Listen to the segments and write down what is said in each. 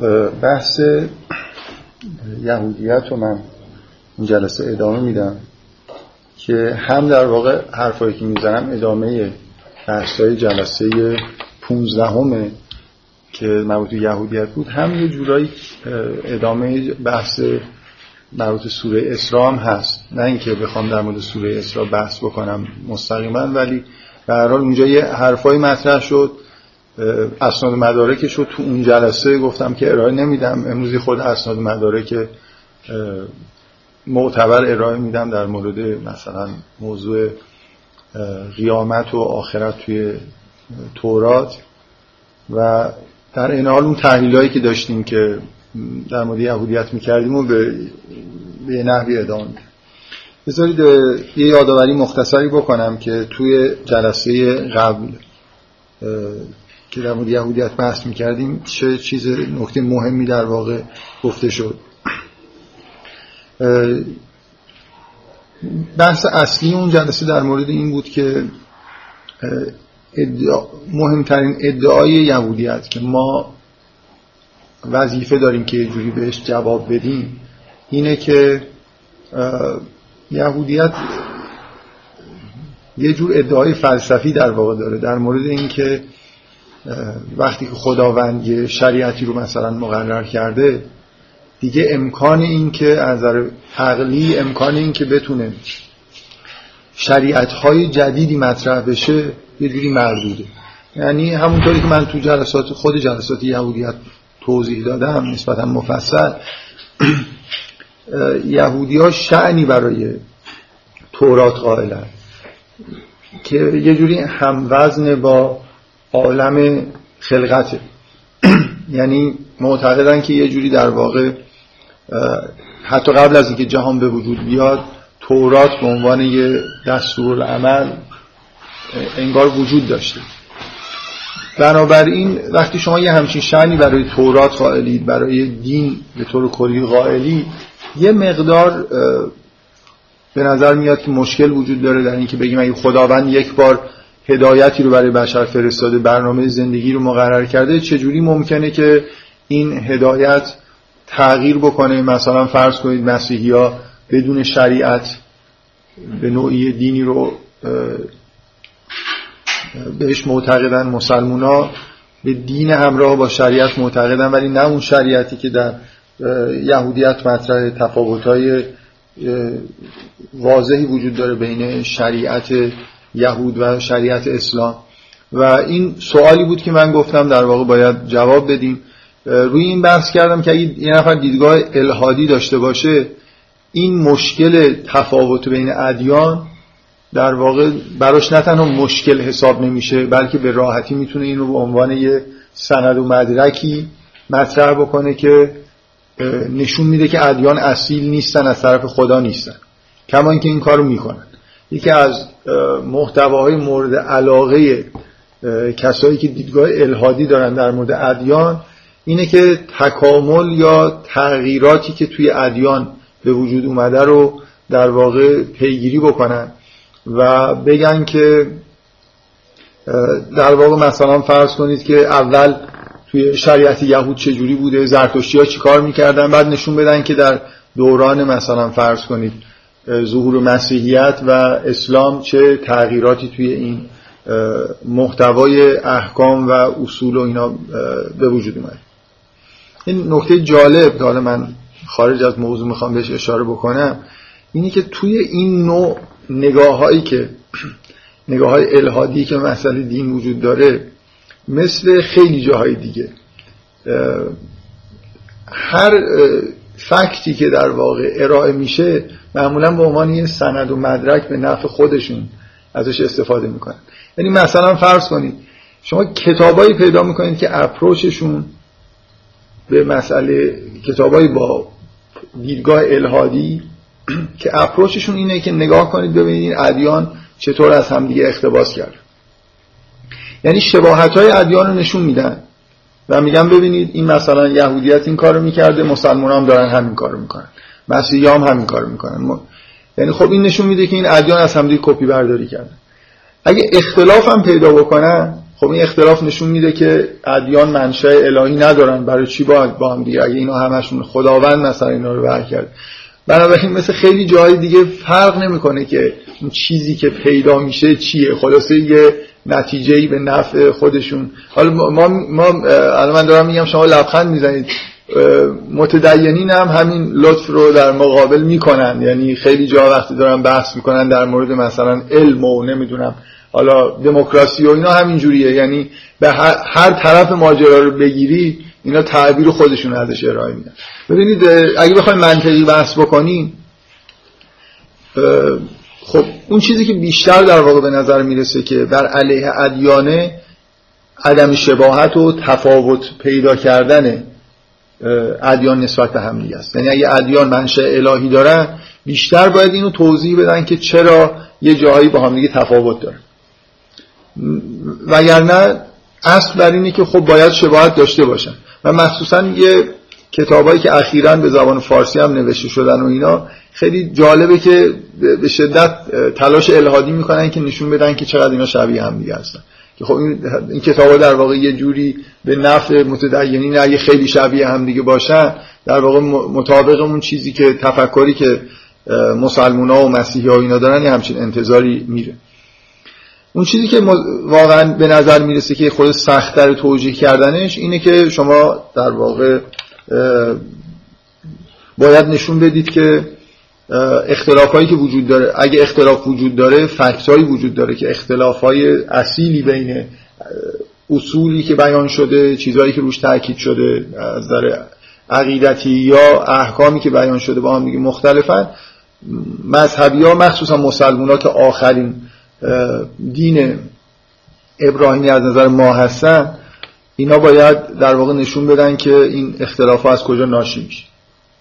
خب بحث یهودیت رو من این جلسه ادامه میدم که هم در واقع حرفایی که می‌زنم ادامه بحثای جلسه 15 همه که مربوط به یهودیت بود هم یه جورایی ادامه بحث مربوط سوره اسرا هم هست. نه اینکه بخوام در مورد سوره اسرا بحث بکنم مستقیما ولی به هر حال اونجا یه حرفای مطرح شد. اسناد مدارک شد تو اون جلسه گفتم که ارائه نمیدم. امروزی خود اسناد مدارک معتبر ارائه میدم در مورد مثلا موضوع قیامت و آخرت توی تورات. و در این حال اون تحلیل که داشتیم که در مورد یهودیت می‌کردیم و به, به نحوی ادامه بذارید یه یادآوری مختصری بکنم که توی جلسه قبل که در مورد یهودیت بحث می‌کردیم چه چیز نکته مهمی در واقع گفته شد. بحث اصلی اون جلسه در مورد این بود که مهمترین ادعای یهودیت که ما وظیفه داریم که جوری بهش جواب بدیم اینه که یهودیت یه جور ادعای فلسفی در واقع داره در مورد اینکه وقتی که خداوند یه شریعتی رو مثلا مقرر کرده دیگه امکان این که از نظر عقلی امکان این که بتونه شریعت های جدیدی مطرح بشه یه جوری مردوده. یعنی همونطوری که من تو جلسات خود جلسات یهودیت توضیح دادم نسبتا مفصل یهودی ها شعنی برای تورات قائلن که یه جوری هموزن با عالم خلقته یعنی معتقدن که یه جوری در واقع حتی قبل از اینکه جهان به وجود بیاد تورات به عنوان یه دستور عمل انگار وجود داشته. بنابراین وقتی شما یه همچین شنی برای تورات قائلید برای دین به طور کلی قائلی یه مقدار به نظر میاد که مشکل وجود داره در اینکه بگیم اگه خداوند یک بار هدایتی رو برای بشر فرستاده برنامه زندگی رو مقرر کرده چجوری ممکنه که این هدایت تغییر بکنه؟ مثلا فرض کنید مسیحی ها بدون شریعت به نوعی دینی رو بهش معتقدن مسلمون ها به دین همراه با شریعت معتقدن ولی نه اون شریعتی که در یهودیت مطرح تفاوت های واضحی وجود داره بین شریعت یهود و شریعت اسلام. و این سوالی بود که من گفتم در واقع باید جواب بدیم. روی این بحث کردم که اگه یه نفر دیدگاه الهادی داشته باشه این مشکل تفاوت بین ادیان در واقع براش نه تنها مشکل حساب نمیشه بلکه به راحتی می‌تونه این رو به عنوان یه سند و مدرکی مطرح بکنه که نشون میده که ادیان اصیل نیستن از طرف خدا نیستن. کما اینکه این کارو می‌کنن. یکی از محتواهای مورد علاقه کسایی که دیدگاه الهادی دارن در مورد ادیان اینه که تکامل یا تغییراتی که توی ادیان به وجود اومده رو در واقع پیگیری بکنن و بگن که در واقع مثلا فرض کنید که اول توی شریعت یهود چجوری بوده زرتشتی ها چی کار می‌کردن؟ بعد نشون بدن که در دوران مثلا فرض کنید ظهور مسیحیت و اسلام چه تغییراتی توی این محتوای احکام و اصول و اینا به وجود اومد این نکته جالب که حالا من خارج از موضوع می‌خوام بهش اشاره بکنم اینی که توی این نوع نگاه هایی که نگاه های الهادی که مسئله دین وجود داره مثل خیلی جاهای دیگه هر فکتی که در واقع ارائه میشه معمولا به عنوان یه سند و مدرک به نفع خودشون ازش استفاده می‌کنن. یعنی مثلا فرض کنید شما کتابایی پیدا می‌کنید که اپروچشون به مسئله کتابایی با دیدگاه الهادی که اپروچشون اینه که نگاه کنید ببینید ادیان چطور از همدیگه اقتباس کرد. یعنی شباهت های ادیان رو نشون میدن و میگن ببینید این مثلا یهودیت این کارو می‌کرده مسلمان هم دارن همین کارو می‌کنن. مسیحی هم همین کارو می‌کنن. یعنی خب این نشون میده که این ادیان از همدیگه کپی برداری کردن. اگه اختلاف هم پیدا بکنن خب این اختلاف نشون میده که ادیان منشأ الهی ندارن. برای چی باید با هم دیگه؟ اگه اینا همشون خداوند مثلا اینا رو بر کرد. بنابراین مثل خیلی جای دیگه فرق نمی‌کنه که اون چیزی که پیدا میشه چیه. خلاصه یه نتیجه به نفع خودشون. حالا ما ما الان من دارم میگم شما لبخند می‌زنید. متدینین هم همین لطف رو در مقابل می‌کنن. یعنی خیلی جا وقتی دارن بحث می‌کنن در مورد مثلا علم و نمی‌دونم حالا دموکراسی و اینا همین جوریه. یعنی به هر طرف ماجرا رو بگیری اینا تعبیر خودشون ازش ارائه میدن. ببینید اگه بخوایم منطقی بحث بکنیم خب اون چیزی که بیشتر در واقع به نظر می‌رسه که بر علیه ادیانه عدم شباهت و تفاوت پیدا کردن ادیان نسبت به هم دیگه است. یعنی اگه ادیان منشأ الهی دارن بیشتر باید اینو توضیح بدن که چرا یه جایی با هم دیگه تفاوت داره. وگرنه اصل بر اینه که خب باید شباهت داشته باشن. و مخصوصا یه کتابایی که اخیرا به زبان فارسی هم نوشته شدن و اینا خیلی جالبه که به شدت تلاش الهادی می‌کنن که نشون بدن که چقدر اینا شبیه هم دیگه هستن. که خب این, این کتابا در واقع یه جوری به نفع متدینین اگه خیلی شبیه هم دیگه باشن در واقع مطابق اون چیزی که تفکری که مسلمان ها و مسیحی ها اینا دارن یه همچین انتظاری میره. اون چیزی که واقعا به نظر می‌رسه که خود سختتر توجیه کردنش اینه که شما در واقع باید نشون بدید که اختلاف هایی که وجود داره اگه اختلاف وجود داره فکت هایی وجود داره که اختلاف های اصیلی بین اصولی که بیان شده چیزهایی که روش تاکید شده از نظر عقیدتی یا احکامی که بیان شده با هم دیگه مختلفن مذهبی ها مخصوصا مسلمان ها که آخرین دین ابراهیمی از نظر ما هستن اینا باید در واقع نشون بدن که این اختلاف از کجا ناشی میشه.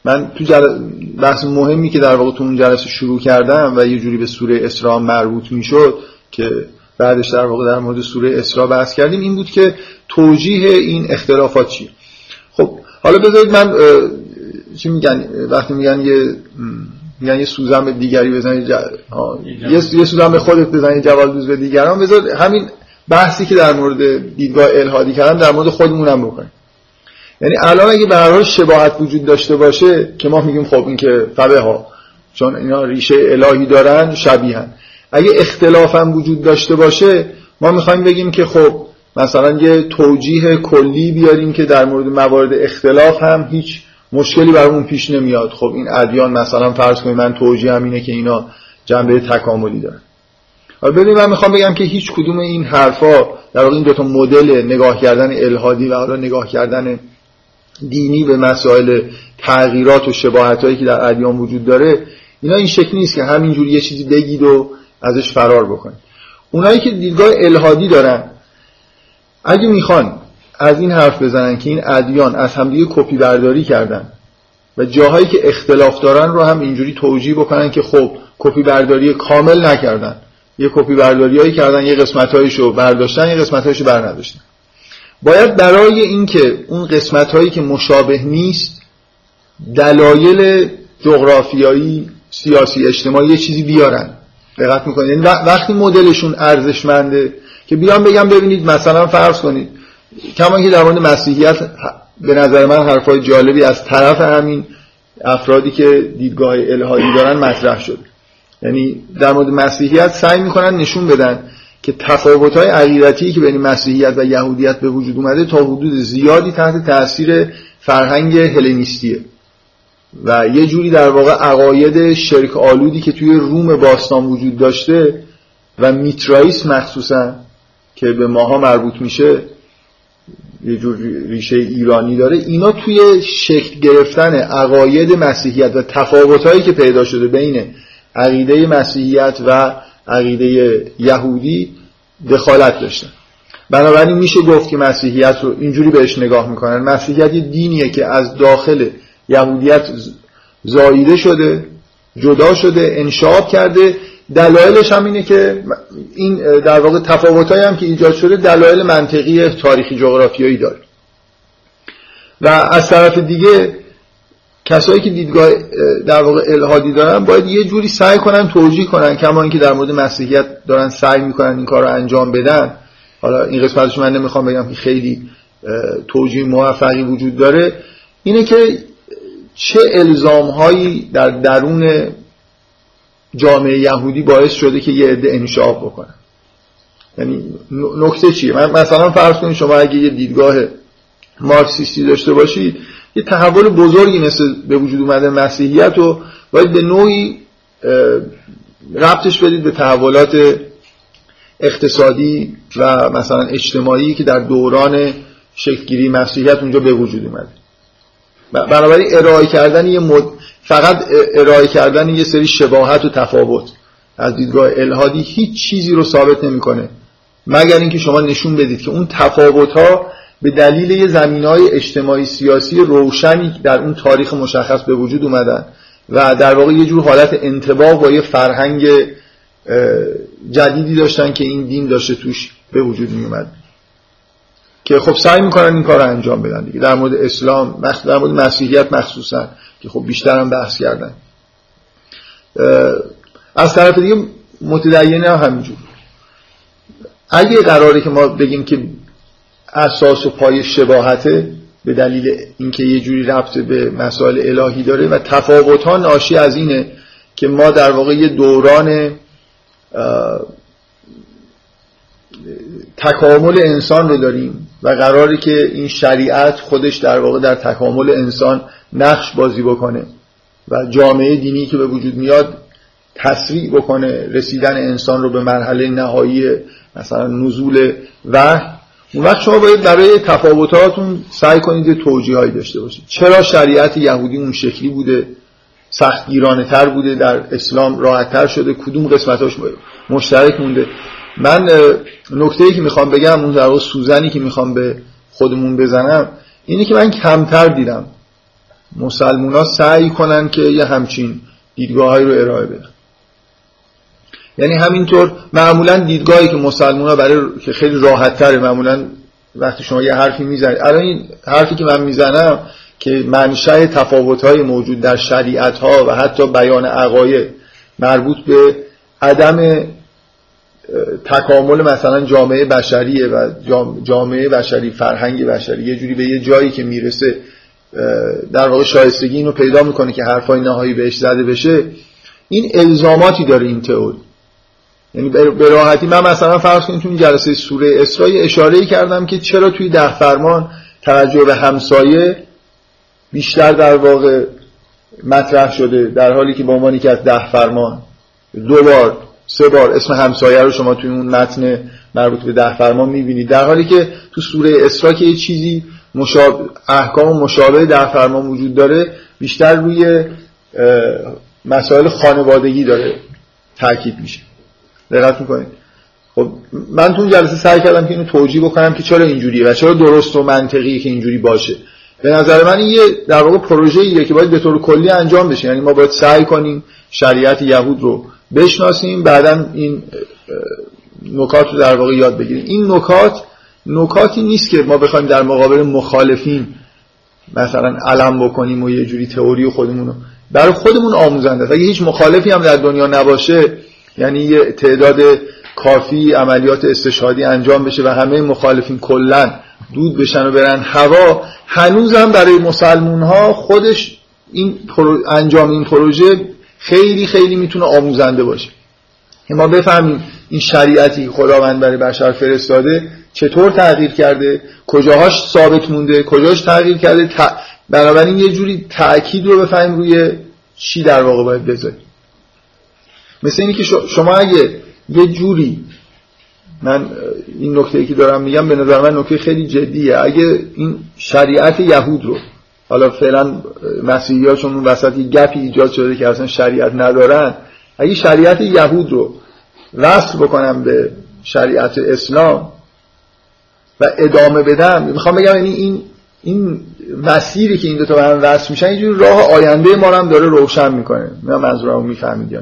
من تو جل... بحث مهمی که در واقع تو اون جلسه شروع کردم و یه جوری به سوره اسراء مربوط می‌شد که بعدش در واقع در مورد سوره اسراء بحث کردیم این بود که توجیه این اختلافات چیه. خب حالا بذارید من چی میگن وقتی میگن یه میگن یه سوزن به دیگری بزنید یه, یه سوزن به خودت بزنید جوال دوز به دیگران. بذار همین بحثی که در مورد دیدگاه الهادی کردم در مورد خودمونم بکنیم. یعنی الان اگه به هر شباهت وجود داشته باشه که ما میگیم خب این که فبه ها چون اینا ریشه الهی دارن شبیهن اگه اختلاف هم وجود داشته باشه ما می‌خوایم بگیم که خب مثلا یه توجیه کلی بیاریم که در مورد موارد اختلاف هم هیچ مشکلی برامون پیش نمیاد. خب این ادیان مثلا فرض کنید من توجیه هم اینه که اینا جنبه تکاملی دارن. حالا ببین من می‌خوام بگم که هیچ کدوم این حرفا در واقع این دو تا مدل نگاه کردن الهادی و حالا نگاه کردن دینی به مسائل تغییرات و شباهت هایی که در ادیان وجود داره اینا این شکلی نیست که همینجوری یه چیزی بگید و ازش فرار بکنید. اونایی که دیدگاه الهادی دارن اگه می‌خوان از این حرف بزنن که این ادیان از همدیگه کپی برداری کردن و جاهایی که اختلاف دارن رو هم اینجوری توجیه بکنن که خب کپی برداری کامل نکردن. یه کپی برداری هایی کردن یه قسمت هایشو برداشتن یه قسمت هایشو بر نداشتن باید برای اینکه اون قسمت هایی که مشابه نیست دلایل جغرافیایی سیاسی اجتماعی یه چیزی بیارن. دقت می‌کنید یعنی وقتی مدلشون ارزشمنده که بیان بگم ببینید مثلا فرض کنید کما که در مورد مسیحیت به نظر من حرفای جالبی از طرف همین افرادی که دیدگاه الهایی دارن مطرح شد یعنی در مورد مسیحیت سعی می‌کنن نشون بدن که تفاوت‌های عقیدتی که بین مسیحیت و یهودیت به وجود اومده تا حدود زیادی تحت تاثیر فرهنگ هلنیستیه. و یه جوری در واقع عقاید شرک آلودی که توی روم باستان وجود داشته و میترائیس مخصوصا که به ماها مربوط میشه یه جور ریشه ایرانی داره اینا توی شکل گرفتن عقاید مسیحیت و تفاوتهایی که پیدا شده بین عقیده مسیحیت و عقیده یهودی دخالت داشتن. بنابراین میشه گفت که مسیحیت رو اینجوری بهش نگاه می‌کنن. مسیحیت یه دینیه که از داخل یهودیت زاییده شده جدا شده انشاب کرده. دلایلش هم اینه که این در واقع تفاوتایی هم که ایجاد شده دلایل منطقی تاریخی جغرافیایی داره. و از طرف دیگه کسایی که دیدگاه در واقع الهادی دارن باید یه جوری سعی کنن توجیه کنن کما اینکه در مورد مسیحیت دارن سعی می‌کنن این کار رو انجام بدن. حالا این قسمتش من نمی‌خوام بگم که خیلی توجیه موفقی وجود داره. اینه که چه الزام هایی در درون جامعه یهودی باعث شده که یه عده انشاب بکنن. یعنی نکته چیه؟ من مثلا فرض کنید شما اگه یه دیدگاه مارکسیستی داشته باشید یه تحول بزرگی مثل به وجود اومده مسیحیت رو باید به نوعی ربطش بدید به تحولات اقتصادی و مثلا اجتماعی که در دوران شکلگیری مسیحیت اونجا به وجود اومده. بنابراین ارائه کردن یه مد... فقط ارائه کردن یه سری شباهت و تفاوت از دیدگاه الهادی هیچ چیزی رو ثابت نمی‌کنه مگر اینکه شما نشون بدید که اون تفاوت ها به دلیل یه زمین های اجتماعی سیاسی روشنی در اون تاریخ مشخص به وجود اومدن و در واقع یه جور حالت انتباه با یه فرهنگ جدیدی داشتن که این دین داشته توش به وجود می اومد که خب سعی می‌کنن این کار رو انجام بدن دیگه. در مورد اسلام در مورد مسیحیت مخصوصا که خب بیشتر هم بحث کردن. از طرف دیگه متدینه هم همینجور. اگه قراره که ما بگیم که اساس و پای شباهته به دلیل اینکه یه جوری ربط به مسائل الهی داره و تفاوت ها ناشی از اینه که ما در واقع یه دوران تکامل انسان رو داریم و قراره که این شریعت خودش در واقع در تکامل انسان نقش بازی بکنه و جامعه دینی که به وجود میاد تسریع بکنه رسیدن انسان رو به مرحله نهایی مثلا نزول وحی اون وقت شما باید برای تفاوتاتون سعی کنید توجیهایی داشته باشید. چرا شریعت یهودی اون شکلی بوده؟ سختگیرانه تر بوده؟ در اسلام راحت تر شده؟ کدوم قسمتاش مشترک مونده؟ من نکته ای که می‌خوام بگم اون در سوزنی که می‌خوام به خودمون بزنم اینه که من کمتر دیدم. مسلمونا سعی کنن که یه همچین دیدگاههایی رو ارائه بدن. یعنی همینطور معمولا دیدگاهی که مسلمان ها برای که خیلی راحت تره معمولا وقتی شما یه حرفی می‌زنید. الان این حرفی که من می‌زنم که منشأ تفاوت موجود در شریعت ها و حتی بیان عقاید مربوط به عدم تکامل مثلا جامعه بشریه و جامعه بشری فرهنگ بشری یه جوری به یه جایی که می‌رسه در واقع شایستگی اینو پیدا می‌کنه که حرفای نهایی بهش زده بشه. این الزاماتی داره این تئوری. یعنی به راحتی من مثلا فرض کنید تو جلسه سوره اسراء اشاره کردم که چرا توی ده فرمان توجه به همسایه بیشتر در واقع مطرح شده در حالی که به عنوانی که از ده فرمان. دو بار سه بار اسم همسایه رو شما توی اون متن مربوط به ده فرمان می‌بینید. در حالی که تو سوره اسراء که یه چیزی مشابه احکام مشابه ده فرمان وجود داره بیشتر روی مسائل خانوادگی داره تاکید میشه. دقت می‌کنید. خب من تو جلسه سعی کردم که اینو توجیه بکنم که چرا اینجوریه و چرا درست و منطقیه که اینجوری باشه. به نظر من یه در واقع پروژه ایه که باید به طور کلی انجام بشه. یعنی ما باید سعی کنیم شریعت یهود رو بشناسیم بعدا این نکات رو در واقع یاد بگیریم. این نکات نکاتی نیست که ما بخوایم در مقابل مخالفین مثلا علم بکنیم و یه جوری تئوری خودمون رو. برای خودمون آموزنده اگه هیچ مخالفی هم در دنیا نباشه یعنی یه تعداد کافی عملیات استشهادی انجام بشه و همه مخالفین کلا دود بشن و برن. هوا هنوز هم برای مسلمون ها خودش این انجام این پروژه خیلی خیلی می‌تونه آموزنده باشه. ما بفهمیم این شریعتی خداوند برای بشر فرستاده چطور تغییر کرده کجاهاش ثابت مونده کجاش تغییر کرده بنابراین یه جوری تأکید رو بفهمیم روی چی در واقع باید بذاریم. مثل اینی که شما اگه یه جوری من این نکته که دارم میگم به نظر من نکته خیلی جدیه. اگه این شریعت یهود رو حالا فعلا مسیحی ها چون اون وسط گپی ایجاد شده که اصلا شریعت ندارن اگه شریعت یهود رو وصل بکنم به شریعت اسلام و ادامه بدم می‌خوام بگم یعنی این این مسیری که این دو تا به هم وصل میشن یه راه آینده ما هم داره روشن می‌کنه. من منظورمو می‌فهمید یا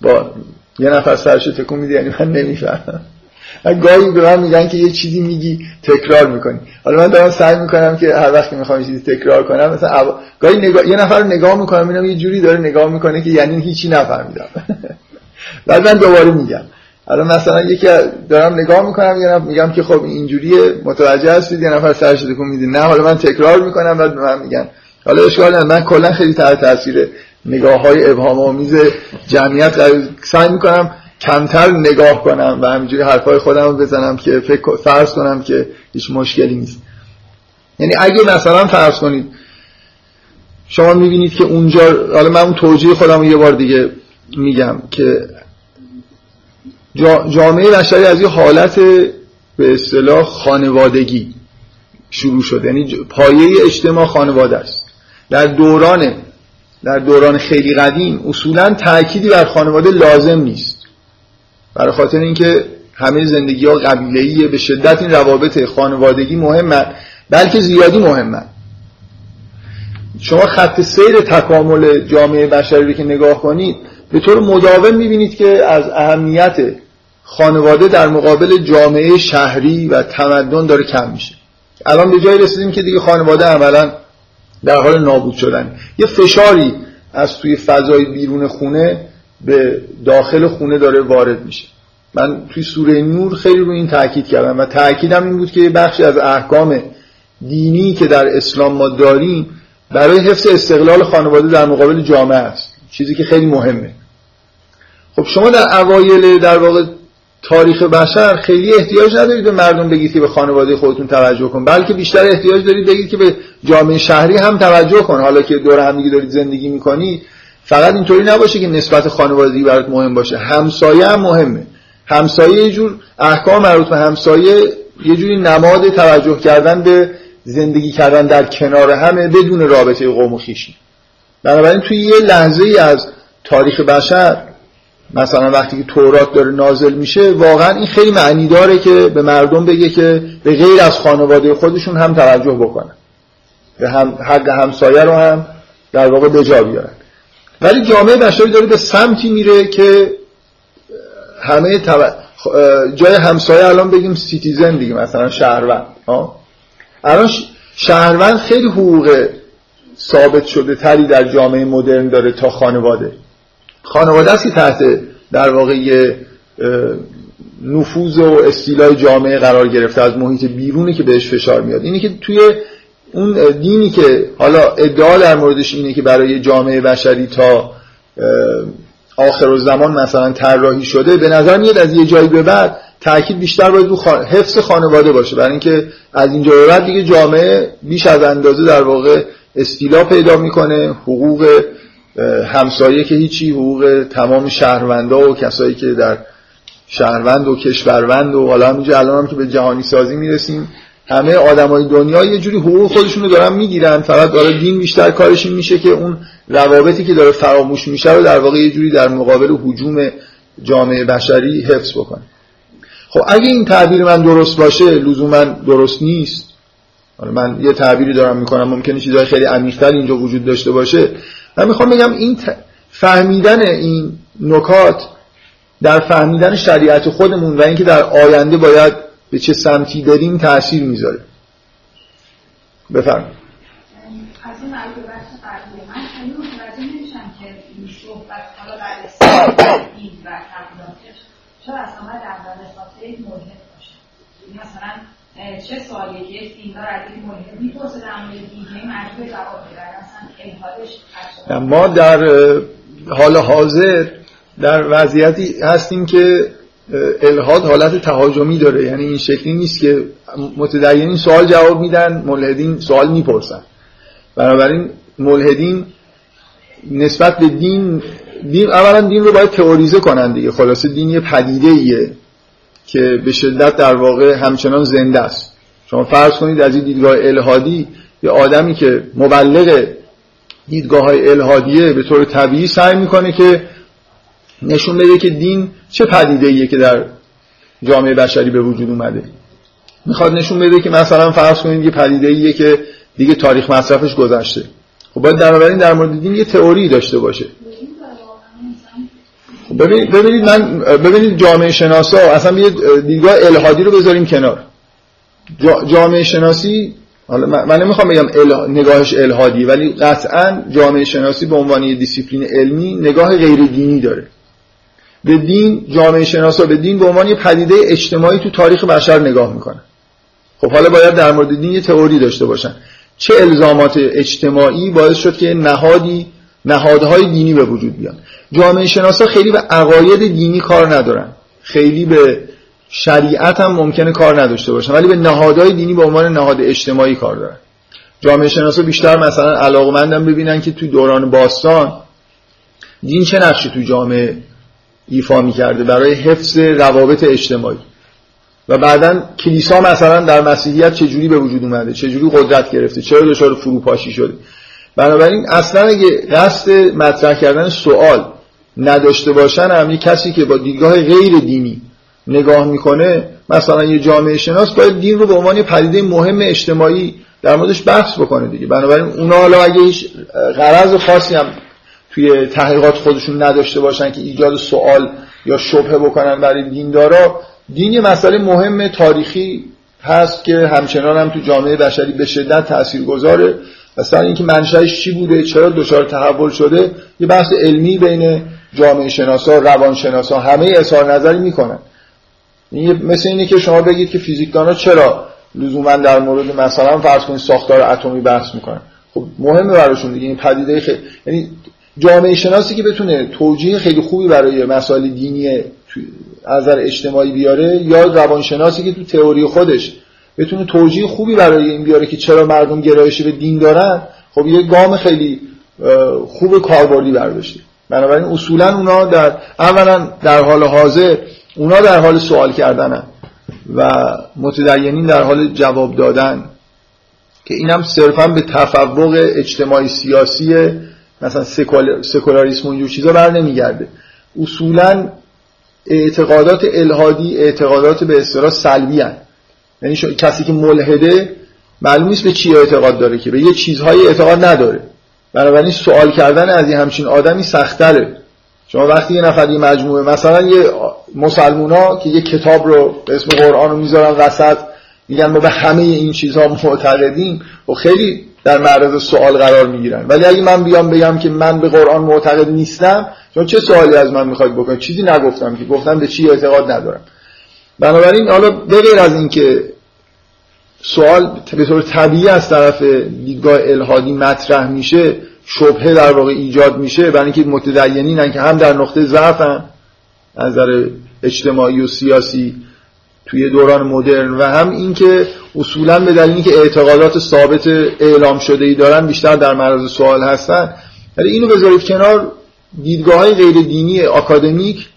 با یه نفر سرش تکون میده یعنی من نمی‌فهمم. گاهی به من میگن که یه چیزی میگی تکرار می‌کنی. حالا من دارم سعی می‌کنم که هر وقت که می‌خوام چیزی تکرار کنم مثلا گاهی نگاه... یه نفر رو نگاه می‌کنم می‌بینم یه جوری داره نگاه می‌کنه که یعنی هیچی نفهمیدم. بعد من دوباره میگم. الان مثلا یکی دارم نگاه می‌کنم یه میگم که خب اینجوریه متوجه هستید یه نفر سرش تکون میده. نه حالا من تکرار می‌کنم بعد من میگن. حالا اشکال من کلا خیلی تحت تاثیر نگاه های ابهام آمیز جمعیت سعی می‌کنم کمتر نگاه کنم و همینجوری حرفای خودم رو بزنم که فکر فرض کنم که هیچ مشکلی نیست. یعنی اگه مثلا فرض کنید شما می‌بینید که اونجا حالا من اون توجیه خودم رو یه بار دیگه میگم که جامعه بشری از یه حالت به اصطلاح خانوادگی شروع شده. یعنی پایه اجتماع خانواده است. در دوران در دوران خیلی قدیم اصولا تأکیدی بر خانواده لازم نیست. برای خاطر اینکه همه زندگی ها قبیلهیه به شدت این روابط خانوادگی مهمه بلکه زیادی مهمه شما خط سیر تکامل جامعه بشری رو که نگاه کنید به طور مداوم می‌بینید که از اهمیت خانواده در مقابل جامعه شهری و تمدن داره کم میشه. الان به جایی رسیدیم که دیگه خانواده عملا در حال نابود شدن. یه فشاری از توی فضای بیرون خونه به داخل خونه داره وارد میشه. من توی سوره نور خیلی رو این تاکید کردم و تاکیدم این بود که یه بخشی از احکام دینی که در اسلام ما داریم برای حفظ استقلال خانواده در مقابل جامعه است. چیزی که خیلی مهمه. خب شما در اوایل در واقع تاریخ بشر خیلی احتیاج ندارید به مردم بگید که به خانواده خودتون توجه کن بلکه بیشتر احتیاج دارید بگید که به جامعه شهری هم توجه کن. حالا که دور هم دیگه دارید زندگی می‌کنی فقط اینطوری نباشه که نسبت خانوادگی برات مهم باشه. همسایه هم مهمه. همسایه یه جور احکام مربوط به همسایه یه جوری نماد توجه کردن به زندگی کردن در کنار همه بدون رابطه قوم و خیشی بنابراین توی یه لحظه ای از تاریخ بشر مثلا وقتی که تورات داره نازل میشه واقعا این خیلی معنی داره که به مردم بگه که به غیر از خانواده خودشون هم توجه بکنن. به هم حق همسایه رو هم در واقع به جا بیارن. ولی جامعه بشری داره به سمتی میره که همه جای همسایه الان بگیم citizen دیگه مثلا شهروند الان شهروند خیلی حقوق ثابت شده تری در جامعه مدرن داره تا خانواده. خانواده است که تحت در واقع نفوذ و استیلای جامعه قرار گرفته از محیط بیرونی که بهش فشار میاد. اینی که توی اون دینی که حالا ادعا در موردش اینه که برای جامعه بشری تا آخر زمان مثلا طراحی شده به نظر میاد از یه جایی به بعد تاکید بیشتر باید رو حفظ خانواده باشه. برای اینکه از اینجا به بعد دیگه جامعه بیش از اندازه در واقع استیلا پیدا می‌کنه حقوق همسایه که هیچی حقوق تمام شهروندا و کسایی که در شهروند و کشوروند و حالا همینجا الان هم که به جهانی سازی می‌رسیم. همه آدمای دنیا یه جوری حقوق خودشون رو دارن می‌گیرن. فقط داره دین بیشتر کارش این میشه که اون روابطی که داره فراموش میشه رو در واقع یه جوری در مقابل حجوم جامعه بشری حفظ بکنه. خب اگه این تعبیر من درست باشه لزوما درست نیست. من یه تعبیری دارم می‌کنم ممکنه چیزهای خیلی عمیق‌تر اینجا وجود داشته باشه. من می‌خوام بگم این فهمیدن این نکات در فهمیدن شریعت خودمون و اینکه در آینده باید به چه سمتی بریم تاثیر می‌ذاره. بفرمایید. از این من خیلی متوجه نمیشم که این صحبت حالا در دین و تبلیغاتش چرا اصلا خاطر یک ملحد باشه؟ یعنی مثلا چه سوالیه که یک دیندار از یک ملحد می‌پرسه در مورد دین یعنی مجبور جواب بده اصلا ما در حال حاضر در وضعیتی هستیم که الهاد حالت تهاجمی داره. یعنی این شکلی نیست که متدینین سوال جواب میدن ملحدین سوال می‌پرسن. بنابراین ملحدین نسبت به دین دین اولا دین رو باید تئوریزه کنن دیگه. خلاصه دین یه پدیده ایه که به شدت در واقع همچنان زنده است. شما فرض کنید از این دیدگاه الهادی یه آدمی که مبلغ دیدگاه های الهادیه به طور طبیعی سعی می‌کنه که نشون بده که دین چه پدیده ایه که در جامعه بشری به وجود اومده. می‌خواد نشون بده که مثلا فرض کنید یه پدیده ایه که دیگه تاریخ مصرفش گذشته. خب باید در در مورد دین یه تئوری داشته باشه. خب ببینید من ببینید جامعه شناسا اصلا یه دیدگاه الهادی رو بذاریم کنار. جامعه شناسی حالا من نمی‌خوام بگم نگاهش الهادی ولی قطعا جامعه شناسی به عنوان یه دیسیپلین علمی نگاه غیر دینی داره. به دین جامعه شناسا به دین به عنوان یه پدیده اجتماعی تو تاریخ بشر نگاه می‌کنن. خب حالا باید در مورد دین یه تئوری داشته باشن. چه الزامات اجتماعی باعث شد که نهادی نهادهای دینی به وجود بیان؟ جامعه شناسا خیلی به عقاید دینی کار ندارن. خیلی به شریعت هم ممکنه کار نداشته باشن ولی به نهادهای دینی به عنوان نهاد اجتماعی کار دارن. جامعه شناسا بیشتر مثلا علاقمندم ببینن که تو دوران باستان دین چه نقشی تو جامعه ایفا می‌کرده برای حفظ روابط اجتماعی. و بعدا کلیسا مثلا در مسیحیت چجوری به وجود اومده؟ چجوری قدرت گرفته؟ چرا دچار فروپاشی شده؟ بنابراین اصلا اگه قصد مطرح کردن سوال نداشته باشن هم کسی که با دیدگاه غیر دینی نگاه می‌کنه مثلا یه جامعه شناس باید دین رو به عنوان پدیده مهم اجتماعی در موردش بحث بکنه دیگه. بنابراین اونا حالا اگه هیچ غرض خاصی هم توی تحقیقات خودشون نداشته باشن که ایجاد سوال یا شبهه بکنن برای دیندارا. دین یه مسئله مهم تاریخی هست که همچنان هم تو جامعه بشری به شدت تأثیر گذاره مثلا اینکه منشأش چی بوده؟ چرا دچار تحول شده؟ یه بحث علمی بین جامعه شناسا روان شناسا همه اظهار نظری می‌کنن. این مثل اینه که شما بگید که فیزیکدانا چرا لزوما در مورد مثلا فرض کنید ساختار اتمی بحث می‌کنن. خب مهمه براشون دیگه. این پدیده خیلی یعنی جامعه شناسی که بتونه توجیه خیلی خوبی برای مسائل دینی از نظر اجتماعی بیاره یا روانشناسی که تو تئوری خودش بتونه توجیه خوبی برای این بیاره که چرا مردم گرایش به دین دارن خب یه گام خیلی خوب کاربردی برداشته. بنابراین اصولا اونا در اولا در حال حاضر اونا در حال سوال کردنن و متدینین در حال جواب دادن. که اینم صرفا به تفوق اجتماعی سیاسی مثلا سکولاریسم و اینجور چیزا بر نمیگرده. اصولا اعتقادات الهادی اعتقادات به اصطلاح سلبی هن. یعنی کسی که ملحده معلوم نیست به چی اعتقاد داره که به یه چیزهایی اعتقاد نداره. بنابراین سوال کردن از یه همچین آدمی سختره شما وقتی یه نفر یه مجموعه مثلا یه مسلمونا که یه کتاب رو به اسم قرآن رو می‌ذارن وسط میگن ما به همه این چیزها معتقدیم و خیلی در معرض سوال قرار می‌گیرن. ولی اگه من بیام بگم که من به قرآن معتقد نیستم شما چه سوالی از من می‌خواید بکنید؟ چیزی نگفتم که گفتم به چی اعتقاد ندارم. بنابراین حالا به غیر از اینکه سوال به طور طبیعی از طرف دیدگاه الهادی مطرح میشه شبهه در واقع ایجاد میشه برای اینکه متدینین که هم در نقطه ضعف از نظر اجتماعی و سیاسی توی دوران مدرن و هم اینکه اصولا به دلیل اینکه اعتقادات ثابت اعلام شده ای دارن بیشتر در معرض سوال هستن. ولی اینو بذارید کنار دیدگاه های غیر دینی اکادمیک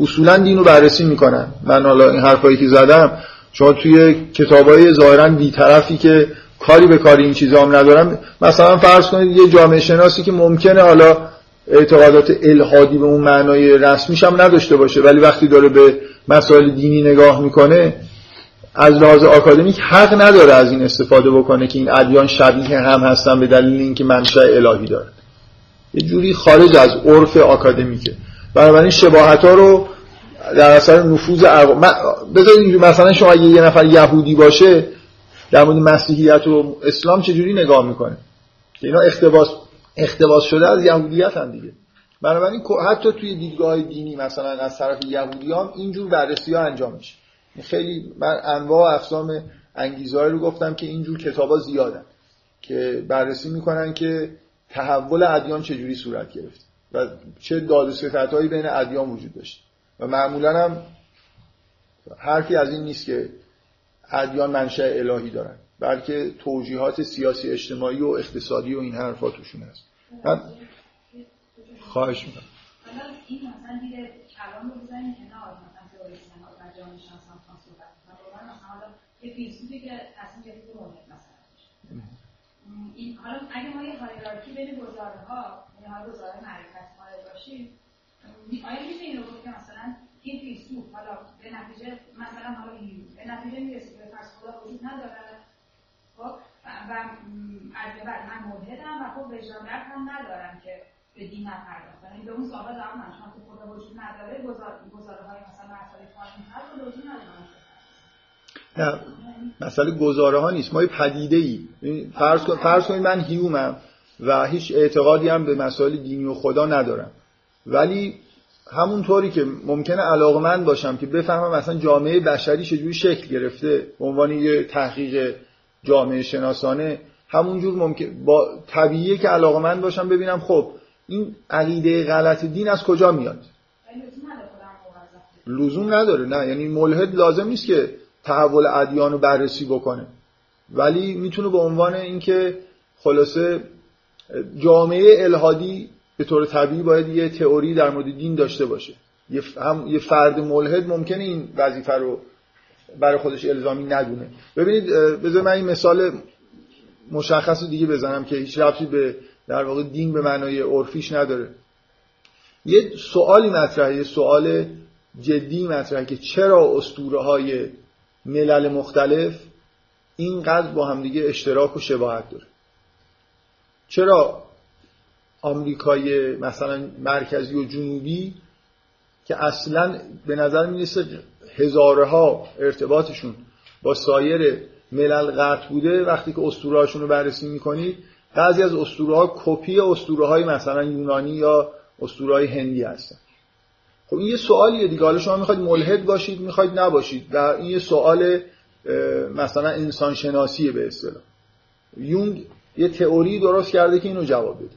اصولا دین رو بررسی می‌کنن. من حالا این حرفایی که زدم شما توی کتاب های ظاهرا بیطرفی که کاری به کاری این چیزا هم ندارم مثلا فرض کنید یه جامعه شناسی که ممکنه حالا اعتقادات الهادی به اون معنای رسمیش هم نداشته باشه. ولی وقتی داره به مسائل دینی نگاه می‌کنه از لحاظ آکادمیک حق نداره از این استفاده بکنه که این ادیان شبیه هم هستن به دلیل اینکه منشأ الهی داره یه جوری خارج از عرف آکادمیکه. بنابراین شباهت ها رو در اثر نفوذ بذارید مثلا شما اگه یه نفر یهودی باشه در مورد مسیحیت و اسلام چجوری نگاه می‌کنه؟ که اینا اختباس اختباس شده از یهودیت هم دیگه. بنابراین حتی توی دیدگاه دینی مثلا از طرف یهودی هم اینجور بررسی ها انجام میشه. خیلی من انواع اقسام انگیزهایی رو گفتم که اینجور کتابا زیادن که بررسی می‌کنن که تحول ادیان چجوری صورت گرفت و چه داد و هایی بین ادیان وجود داشت. و معمولا هم حرفی از این نیست که ادیان منشأ الهی دارن. بلکه توجیهات سیاسی اجتماعی و اقتصادی و این حرفا توشون هست. من خواهش می‌کنم. این حالا اگه ما یه هایرارکی بین گزاره ها یعنی ها گزاره معرفت باشیم آیا میشه رو گفت که مثلا این فیلسوف حالا به نتیجه مثلا حالا به نتیجه می‌رسه که فرض خدا وجود نداره؟ و از بعد من ملحدم و خب وجدان هم ندارم که به دین نپرداختن یعنی به اون سوال جواب من شما که خدا وجود نداره گزاره های مثلا مسئله کارمی هست وجود نداره نه مسئله گزاره ها نیست. ما یه پدیده ای فرض, کن، فرض کنید من هیومم و هیچ اعتقادی هم به مسائل دینی و خدا ندارم. ولی همونطوری که ممکنه علاقمند باشم که بفهمم مثلا جامعه بشری چجوری شکل گرفته به عنوان یه تحقیق جامعه شناسانه همونجور ممکن با طبیعیه که علاقمند باشم ببینم خب این عقیده غلط دین از کجا میاد؟ لزوم نداره نه. یعنی ملحد لازم نیست که تحول ادیان رو بررسی بکنه. ولی می‌تونه به عنوان اینکه خلاصه جامعه الهادی به طور طبیعی باید یه تئوری در مورد دین داشته باشه. یه, یه فرد ملحد ممکنه این وظیفه رو برای خودش الزامی ندونه ببینید بذار من این مثال مشخص دیگه بزنم که هیچ ربطی به در واقع دین به معنای عرفیش نداره. یه سوالی مطرحه یه سوال جدی مطرحه که چرا اسطوره های ملل مختلف اینقدر با همدیگه اشتراک و شباهت داره؟ چرا آمریکای مثلا مرکزی و جنوبی که اصلا به نظر می‌رسه هزارها ارتباطشون با سایر ملل قطع بوده وقتی که اسطوره رو بررسی می‌کنید بعضی از اسطوره ها کپی اسطوره های مثلا یونانی یا اسطوره های هندی هستن. خب این یه سوالیه دیگه. حالا شما می‌خواید ملحد باشید می‌خواید نباشید. و این یه سوال مثلا انسان شناسیه به اصطلاح. یونگ یه تئوری درست کرده که اینو جواب بده.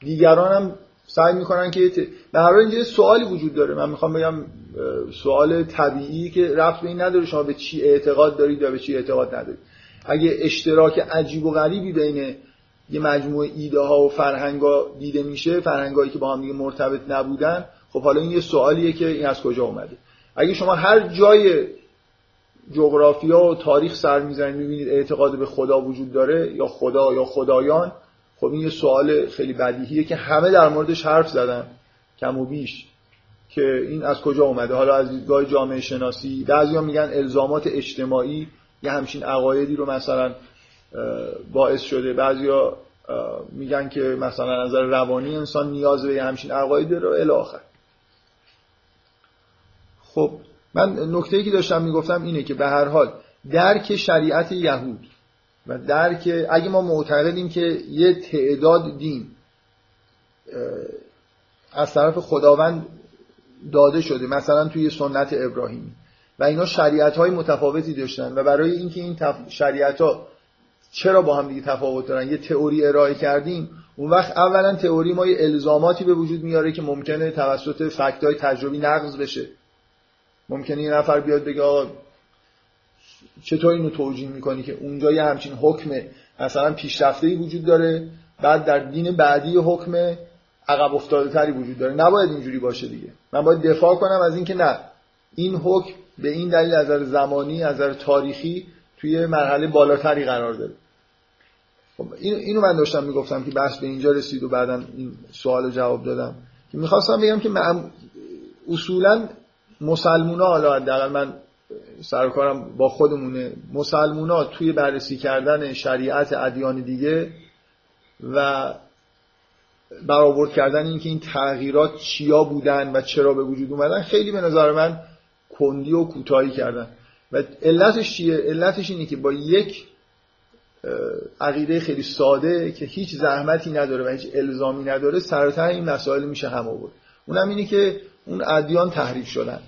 دیگران هم سعی می‌کنن که به هر اینجا سوالی وجود داره. من می‌خوام بگم سوال طبیعی که رفت به این نداره شما به چی اعتقاد دارید یا به چی اعتقاد ندارید؟ اگه اشتراک عجیب و غریبی بین یه مجموعه ایده ها و فرهنگ دیده میشه فرهنگایی که با هم دیگه مرتبط نبودن خب حالا این یه سوالیه که این از کجا اومده؟ اگه شما هر جای جغرافیا و تاریخ سر می‌زنید می‌بینید اعتقاد به خدا وجود داره یا خدا یا خدایان خب این یه سوال خیلی بدیهیه که همه در موردش حرف زدن کم و بیش. که این از کجا اومده. حالا از دیدگاه جامعه شناسی بعضیا میگن الزامات اجتماعی یه همچین عقایدی رو مثلا باعث شده. بعضیا میگن که مثلا نظر روانی انسان نیاز به همچین عقایدی رو الی خب من نکته ای که داشتم می‌گفتم اینه که به هر حال درک شریعت یهود و درک اگه ما معتقدیم که یه تعداد دین از طرف خداوند داده شده مثلا توی سنت ابراهیمی و اینا شریعت های متفاوتی داشتن و برای اینکه این شریعت ها چرا با هم دیگه تفاوت دارن؟ یه تئوری ارائه کردیم. اون وقت اولا تئوری ما یه الزاماتی به وجود میاره که ممکنه توسط فکت های تجربی نقض بشه. ممکنه یه نفر بیاد بگه آقا چطور اینو توجیه می‌کنی که اونجا یه همچین حکم مثلا پیشرفته وجود داره بعد در دین بعدی حکم عقب افتاده تری وجود داره. نباید اینجوری باشه دیگه. من باید دفاع کنم از اینکه نه. این حکم به این دلیل از نظر زمانی از نظر تاریخی توی مرحله بالاتری قرار داره. خب اینو من داشتم می‌گفتم که بحث به اینجا رسید و بعدا این سوال جواب دادم. که می‌خواستم بگم که من اصولا مسلمونا حالا حداقل من سرکارم با خودمونه مسلمونا توی بررسی کردن شریعت ادیان دیگه و برآورد کردن اینکه این تغییرات چیا بودن و چرا به وجود اومدن خیلی به نظر من کندی و کوتاهی کردن. و علتش چیه؟ علتش اینه که با یک عقیده خیلی ساده که هیچ زحمتی نداره و هیچ الزامی نداره سرتر این مسائل میشه هم آورد. اونم اینه که اون ادیان تحریف شدن.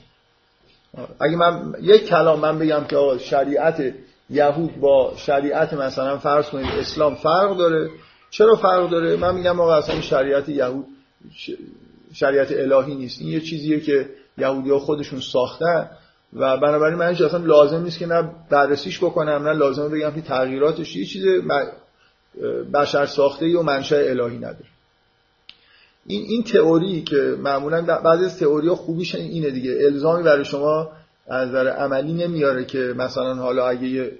اگه من یک کلام من بگم که شریعت یهود با شریعت مثلا فرض کنید اسلام فرق داره چرا فرق داره؟ من میگم آقا اصلا شریعت یهود شریعت الهی نیست. این یه چیزیه که یهودی ها خودشون ساختن و بنابراین من اصلا لازم نیست که نه بررسیش بکنم نه لازمه بگم که تغییراتش یه چیز بشر ساخته و منشأ الهی نداره. این این تئوری که معمولا بعضی از تئوری خوبیش اینه دیگه. الزامی برای شما از نظر عملی نمیاره که مثلا حالا اگه یه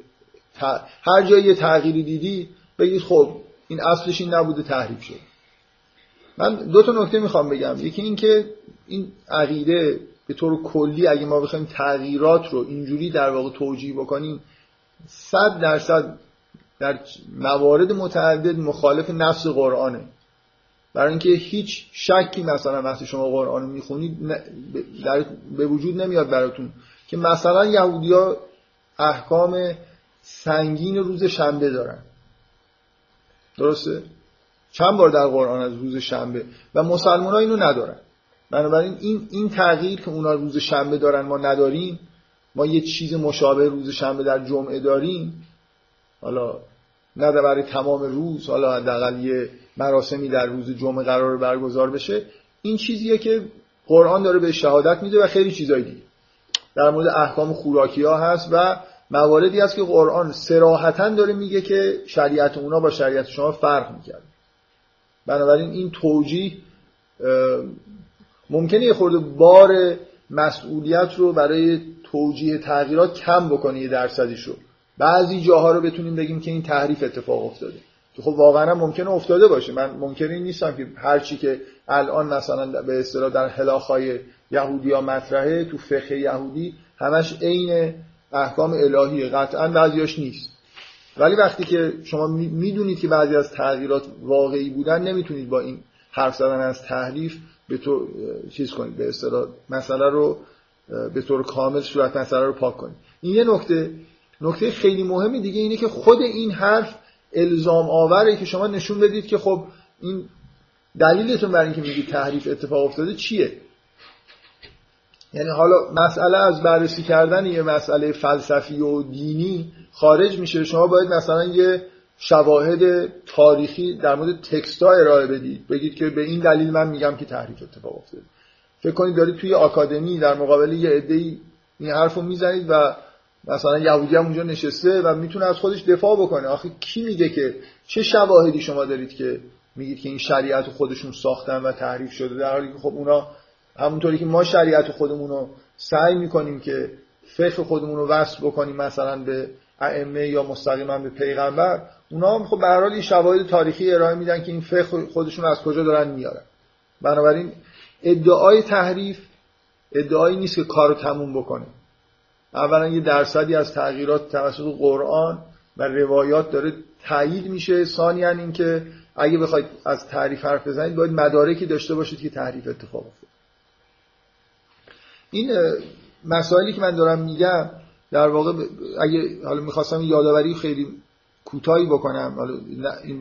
هر جایی یه تغییری دیدی بگید خب این اصلش این نبوده تحریف شد. من دو تا نکته می‌خوام بگم. یکی این که این عقیده به طور کلی اگه ما بخوایم تغییرات رو اینجوری در واقع توجیه بکنیم صد درصد در موارد متعدد مخالف نفس قرآنه. برای اینکه هیچ شکی مثلا وقتی شما قرآن می‌خونید در به وجود نمیاد براتون که مثلا یهودیا احکام سنگین روز شنبه دارن. درسته؟ چند بار در قرآن از روز شنبه و مسلمان اینو ندارن. بنابراین این این تغییر که اونا روز شنبه دارن ما نداریم ما یه چیز مشابه روز شنبه در جمعه داریم حالا نه برای تمام روز حالا حداقل یه مراسمی در روز جمعه قرار برگزار بشه. این چیزیه که قرآن داره به شهادت میده و خیلی چیزای دیگه. در مورد احکام خوراکی ها هست و مواردی هست که قرآن سراحتا داره میگه که شریعت اونا با شریعت شما فرق می‌کرد. بنابراین این توجیه ممکنه یه خورده بار مسئولیت رو برای توجیه تغییرات کم بکنه یه درصدیش رو. بعضی جاها رو بتونیم بگیم که این تحریف اتفاق افتاده. که خب واقعا ممکنه افتاده باشه. من ممکنه نیستم که هر چی که الان مثلا به اصطلاح در هلاخای یهودی ها مطرحه تو فقه یهودی همش عین احکام الهیه قطعا بعضیاش نیست. ولی وقتی که شما می‌دونید که بعضی از تغییرات واقعی بودن نمی‌تونید با این حرف زدن از تحریف به تو چیز کنید به اصطلاح مسئله رو به طور کامل صورت مسئله رو پاک کنید. این یه نکته. نکته خیلی مهمی دیگه اینه که خود این حرف الزام آوره که شما نشون بدید که خب این دلیلتون برای اینکه میگید تحریف اتفاق افتاده چیه. یعنی حالا مسئله از بررسی کردن یه مسئله فلسفی و دینی خارج میشه. شما باید مثلا یه شواهد تاریخی در مورد تکستا ارائه بدید. بگید که به این دلیل من میگم که تحریف اتفاق افتاده. فکر کنید دارید توی آکادمی در مقابل یه عده‌ای این حرف رو می‌زنید و مثلا یهودی هم اونجا نشسته و می‌تونه از خودش دفاع بکنه. آخه کی میگه که؟ چه شواهدی شما دارید که میگید که این شریعت خودشون ساختن و تحریف شده؟ در حالی که خب اونا همونطوری که ما شریعت خودمون رو سعی می‌کنیم که فقه خودمون رو وصل بکنیم مثلا به ائمه یا مستقیما به پیغمبر اونا هم خب به هر شواهد تاریخی ارائه میدن که این فقه خودشون از کجا دارن میارن بنابراین ادعای تحریف ادعایی نیست که کارو تموم بکنه. اولا یه درصدی از تغییرات توسط قرآن و روایات داره تایید میشه. ثانیا اینکه اگه بخواید از تعریف حرف بزنید باید مدارکی داشته باشید که تعریف اتفاق افتاد. این مسائلی که من دارم میگم در واقع اگه حالا می‌خواستم یادآوری خیلی کوتاهی بکنم حالا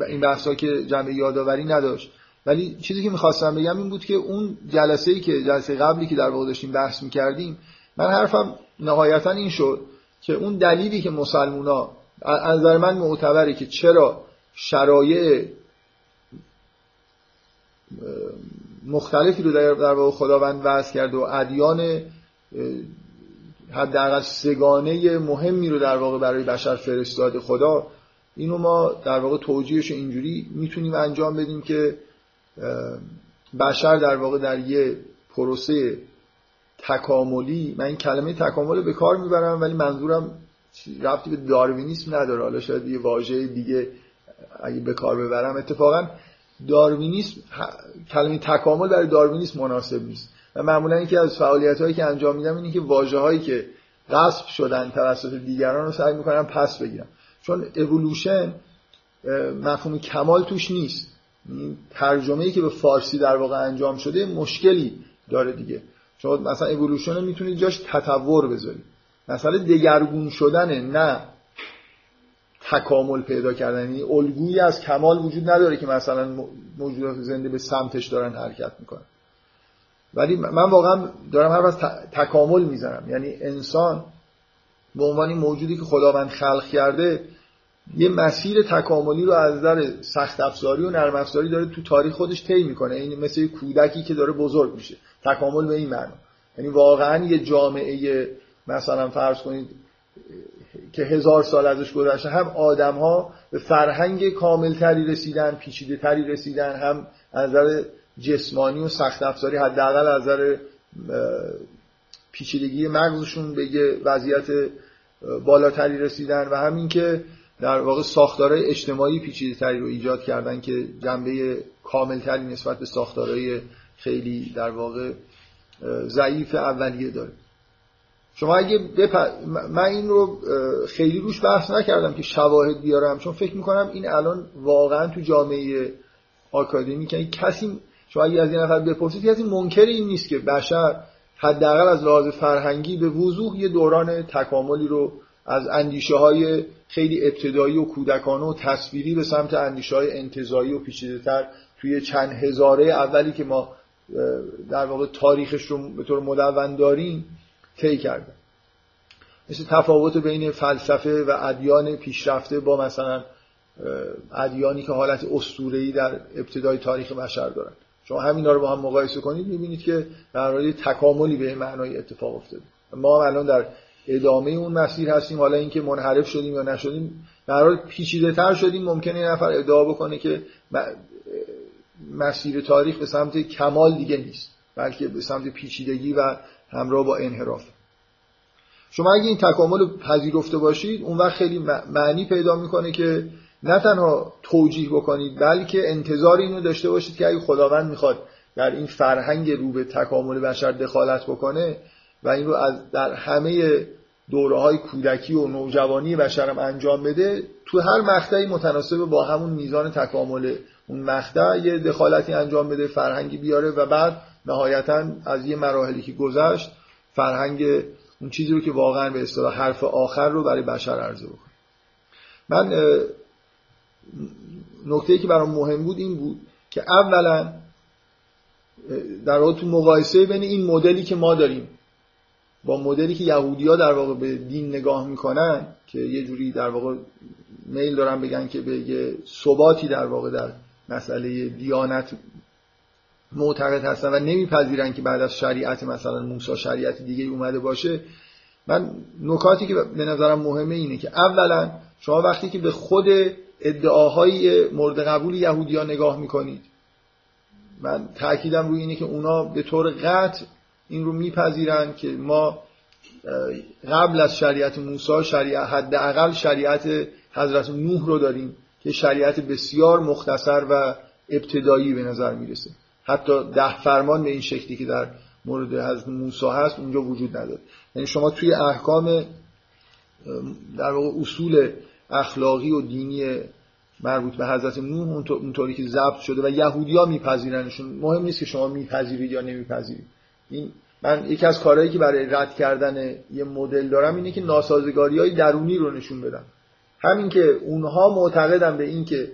این بحثا که جنبه یادآوری نداشت. ولی چیزی که می‌خواستم بگم این بود که اون جلسه ای که جلسه قبلی که در واقع داشتیم بحث می‌کردیم من حرفم نهایتا این شد که اون دلیلی که مسلمونا از نظر من معتبره که چرا شرایع مختلفی رو در واقع خداوند وضع کرد و ادیان حداقل سگانه مهمی رو در واقع برای بشر فرستاده خدا. اینو ما در واقع توجیهش اینجوری می‌تونیم انجام بدیم که بشر در واقع در یه پروسه تکاملی من این کلمه تکامل به کار می‌برم ولی منظورم ربطی به داروینیسم نداره. حالا شاید یه واژه دیگه اگه به کار ببرم اتفاقا داروینیسم کلمه تکامل برای داروینیسم مناسب نیست. و معمولا اینکه از فعالیت هایی که انجام میدم اینه که واژه هایی که غصب شدن توسط دیگران رو سعی می‌کنم پس بگیرم. چون اولوشن مفهوم کمال توش نیست. ترجمه ای که به فارسی در واقع انجام شده مشکلی داره دیگه. شما مثلا اولوشن رو می‌تونید جاش تطور بذارید. مثلا دگرگون شدنه نه. تکامل پیدا کردن. یعنی الگویی از کمال وجود نداره که مثلا موجودات زنده به سمتش دارن حرکت می‌کنن. ولی من واقعا دارم هر از تکامل می‌زنم. یعنی انسان به عنوان موجودی که خداوند خلق کرده یه مسیر تکاملی رو از نظر سخت افزاری و نرم افزاری داره تو تاریخ خودش طی می‌کنه. این مثل کودکی که داره بزرگ میشه. تکامل به این معنی یعنی واقعا یه جامعه مثلا فرض کنید که هزار سال ازش گذشته هم آدم ها به فرهنگ کامل تری رسیدن پیچیده تری رسیدن هم از نظر جسمانی و سخت افزاری حداقل از نظر پیچیدگی مغزشون به یه وضعیت بالاتری رسیدن و همین که در واقع ساختارهای اجتماعی پیچیده تری رو ایجاد کردن که جنبه کامل تری نسبت به ساختارهای خیلی در واقع ضعیف اولیه داره. شما اگه بپ... من این رو خیلی روش بحث نکردم که شواهد بیارم چون فکر می‌کنم این الان واقعا تو جامعه آکادمی که کسی شما اگه از این نفر بپرسید کسی منکر این نیست که بشر حداقل از لحاظ فرهنگی به وضوح یه دوران تکاملی رو از اندیشه های خیلی ابتدایی و کودکانه و تصویری به سمت اندیشه های انتظایی و پیچیده تر توی چند هزاره اولی که ما در واقع تاریخش رو به طور مدون داریم طی کرده. مثل تفاوت بین فلسفه و ادیان پیشرفته با مثلا ادیانی که حالت اسطوره‌ای در ابتدای تاریخ بشر دارن. شما همینا رو با هم مقایسه کنید می‌بینید که در تکاملی به معنای اتفاق افتاده. ما الان در ادامه اون مسیر هستیم. حالا اینکه منحرف شدیم یا نشدیم در پیچیده تر شدیم. ممکنه نفر ادعا بکنه که مسیر تاریخ به سمت کمال دیگه نیست بلکه به سمت پیچیدگی و همراه با انحراف. شما اگه این تکامل پذیرفته باشید اون وقت خیلی معنی پیدا می‌کنه که نه تنها توجیه بکنید بلکه انتظار اینو داشته باشید که اگه خداوند می‌خواد در این فرهنگ رو به تکامل بشر دخالت بکنه و این رو از در همه دوره های کودکی و نوجوانی بشرم انجام بده تو هر مقطعی متناسب با همون میزان تکامل اون مقطع یه دخالتی انجام بده فرهنگی بیاره و بعد نهایتا از یه مراحلی که گذشت فرهنگ اون چیزی رو که واقعا به اصطلاح حرف آخر رو برای بشر عرضه بکنه. من نکته که برام مهم بود این بود که اولا در واقع تو مقایسه بین این مدلی که ما داریم با مدلی که یهودی در واقع به دین نگاه می‌کنن که یه جوری در واقع میل دارن بگن که به یه ثباتی در واقع در مسئله دیانت معتقد هستن و نمیپذیرن که بعد از شریعت مثلا موسی شریعت دیگه اومده باشه. من نکاتی که به نظرم مهمه اینه که اولا شما وقتی که به خود ادعاهای مورد قبول یهودیا نگاه می‌کنید من تاکیدم روی اینه که اونا به طور قطع این رو میپذیرن که ما قبل از شریعت موسی شریعت حداقل شریعت حضرت نوح رو داریم که شریعت بسیار مختصر و ابتدایی به نظر می‌رسه. حتی ده فرمان به این شکلی که در مورد حضرت موسی هست اونجا وجود نداره. یعنی شما توی احکام در واقع اصول اخلاقی و دینی مربوط به حضرت نوح اونطوری که ضبط شده و یهودیا میپذیرنشون. مهم نیست که شما میپذیرید یا نمیپذیرید. این من یکی از کارهایی که برای رد کردن یه مدل دارم اینه که ناسازگاری های درونی رو نشون بدم. همین که اونها معتقدن به این که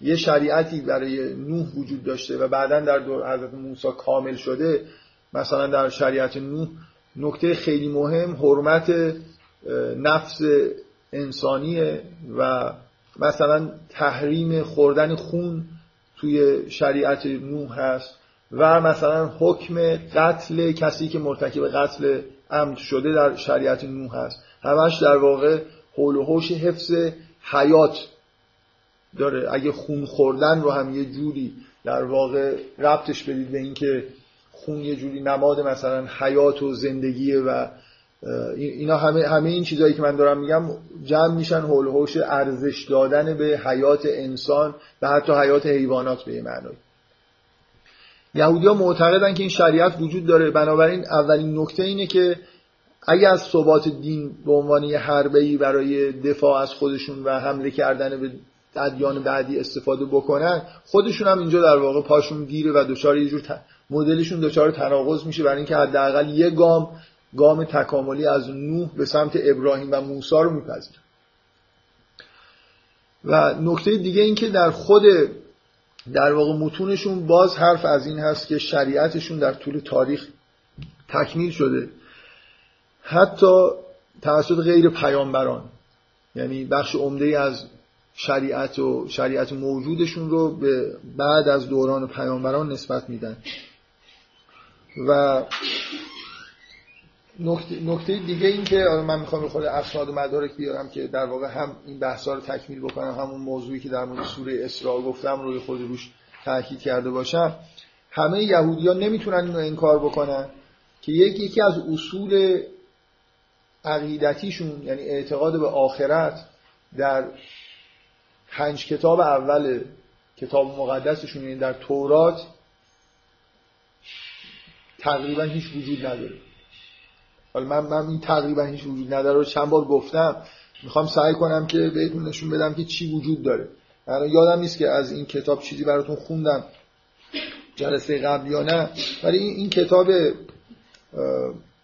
یه شریعتی برای نوح وجود داشته و بعدا در دور حضرت موسی کامل شده. مثلا در شریعت نوح نکته خیلی مهم حرمت نفس انسانیه و مثلا تحریم خوردن خون توی شریعت نوح هست و مثلا حکم قتل کسی که مرتکب قتل عمد شده در شریعت نوح هست. همش در واقع حول و حوش حفظ حیات داره. اگه خون خوردن رو هم یه جوری در واقع ربطش بدید به اینکه خون یه جوری نماد مثلا حیات و زندگیه و اینا همه همه این چیزهایی که من دارم میگم جمع میشن حول حوش ارزش دادن به حیات انسان و حتی حیات حیوانات به معنی یهودی ها معتقدن که این شریعت وجود داره. بنابراین اولین نکته اینه که اگه از ثبات دین به عنوان یه حربه‌ای برای دفاع از خودشون و حمله کردن به ادیان بعدی استفاده بکنن خودشون هم اینجا در واقع پاشون گیره و دچار یه جور مدلشون دچار تناقض میشه برای اینکه حداقل یه گام گام تکاملی از نوح به سمت ابراهیم و موسی رو میپذیره و نکته دیگه این که در خود در واقع متونشون باز حرف از این هست که شریعتشون در طول تاریخ تکمیل شده. حتی توسط غیر پیامبران یعنی بخش عمده از شریعت و شریعت موجودشون رو به بعد از دوران پیامبران نسبت میدن. و نکته دیگه این که من می‌خوام خود اسناد و مدارک بیارم که در واقع هم این بحثا رو تکمیل بکنم همون موضوعی که در مورد سوره اسراء گفتم روی خود روش تاکید کرده باشم. همه یهودیان نمی‌تونن اینو انکار بکنن که یکی یکی از اصول عقیدتیشون یعنی اعتقاد به آخرت در پنج کتاب اول کتاب مقدسشون یعنی در تورات تقریبا هیچ وجود نداره. حالا من, من این تقریبا هیچ وجود نداره رو چند بار گفتم. می‌خوام سعی کنم که بهتون نشون بدم که چی وجود داره. من یادم نیست که از این کتاب چیزی براتون خوندم جلسه قبل یا نه. ولی این, این کتاب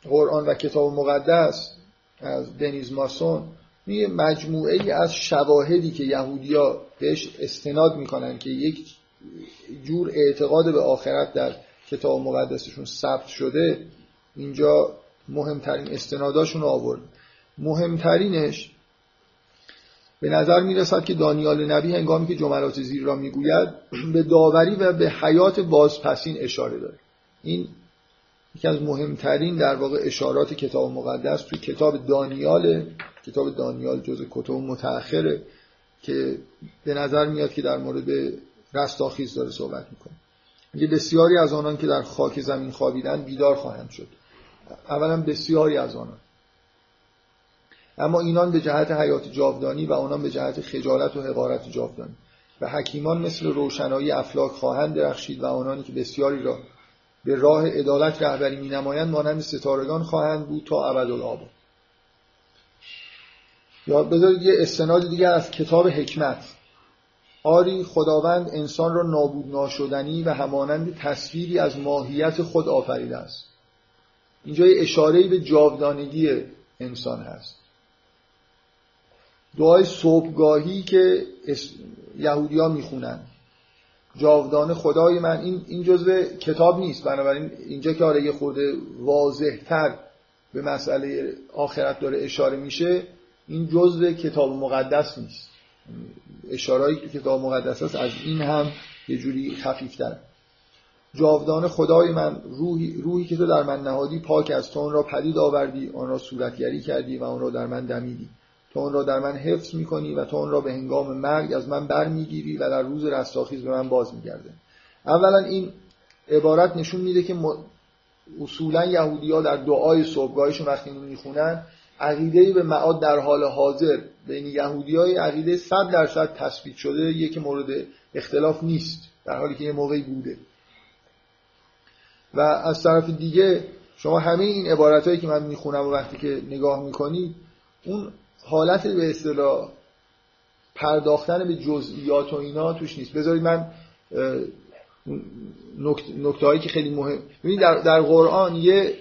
قرآن و کتاب مقدس از دنیز ماسون یه مجموعه ای از شواهدی که یهودیا بهش استناد می‌کنن که یک جور اعتقاد به آخرت در کتاب مقدسشون ثبت شده اینجا مهمترین استناداشون آورد. مهمترینش به نظر می‌رسد که دانیال نبی هنگامی که جملات زیر را می‌گوید به داوری و به حیات بازپسین اشاره داره. این یکی از مهمترین در واقع اشارات کتاب مقدس توی کتاب دانیال کتاب دانیال جز کتب متأخره که به نظر میاد که در مورد رستاخیز داره صحبت می‌کنه. میگه بسیاری از آنان که در خاک زمین خوابیدن بیدار خواهند شد. اولا بسیاری از آنان. اما اینان به جهت حیات جاودانی و آنان به جهت خجالت و حقارت جاودانی. و حکیمان مثل روشنایی افلاک خواهند درخشید و آنانی که بسیاری را به راه عدالت رهبری می نمایند مانند ستارگان خواهند بود تا ابدالآباد. یا بذارید یه استناد دیگر از کتاب حکمت. آری خداوند انسان را نابود ناشدنی و همانند تصویری از ماهیت خود آفریده است. اینجا یه اشاره به جاودانگی انسان هست. دعای صبحگاهی که یهودی ها می‌خونن. جاودان خدای من. این این جزء کتاب نیست. بنابراین اینجا که آره یه خورده واضح تر به مسئله آخرت داره اشاره میشه این جزء کتاب مقدس نیست. اشارهایی که کتاب مقدس است از این هم یه جوری خفیفتره. جاودان خدای من روحی, روحی که تو در من نهادی پاک از تو را پدید آوردی آن را صورتگری کردی و آن را در من دمیدی. تو اون را در من حفظ می‌کنی و تو اون را به هنگام مرگ از من بر می‌گیری و در روز رستاخیز به من باز میگرده اولا این عبارت نشون میده که اصولا یهودی ها در دعای صبحگاهشون وقتی می‌خونن عقیده به معاد در حال حاضر بین یهودی های عقیده صد درصد تثبیت شده یکی مورد اختلاف نیست در حالی که یه موقعی بوده. و از طرف دیگه شما همه این عبارت هایی که من می‌خونم و وقتی که نگاه می‌کنید اون حالت به اصطلاح پرداختن به جزئیات و اینا توش نیست. بذارید من نکته هایی که خیلی مهم ببینید در, در قرآن یه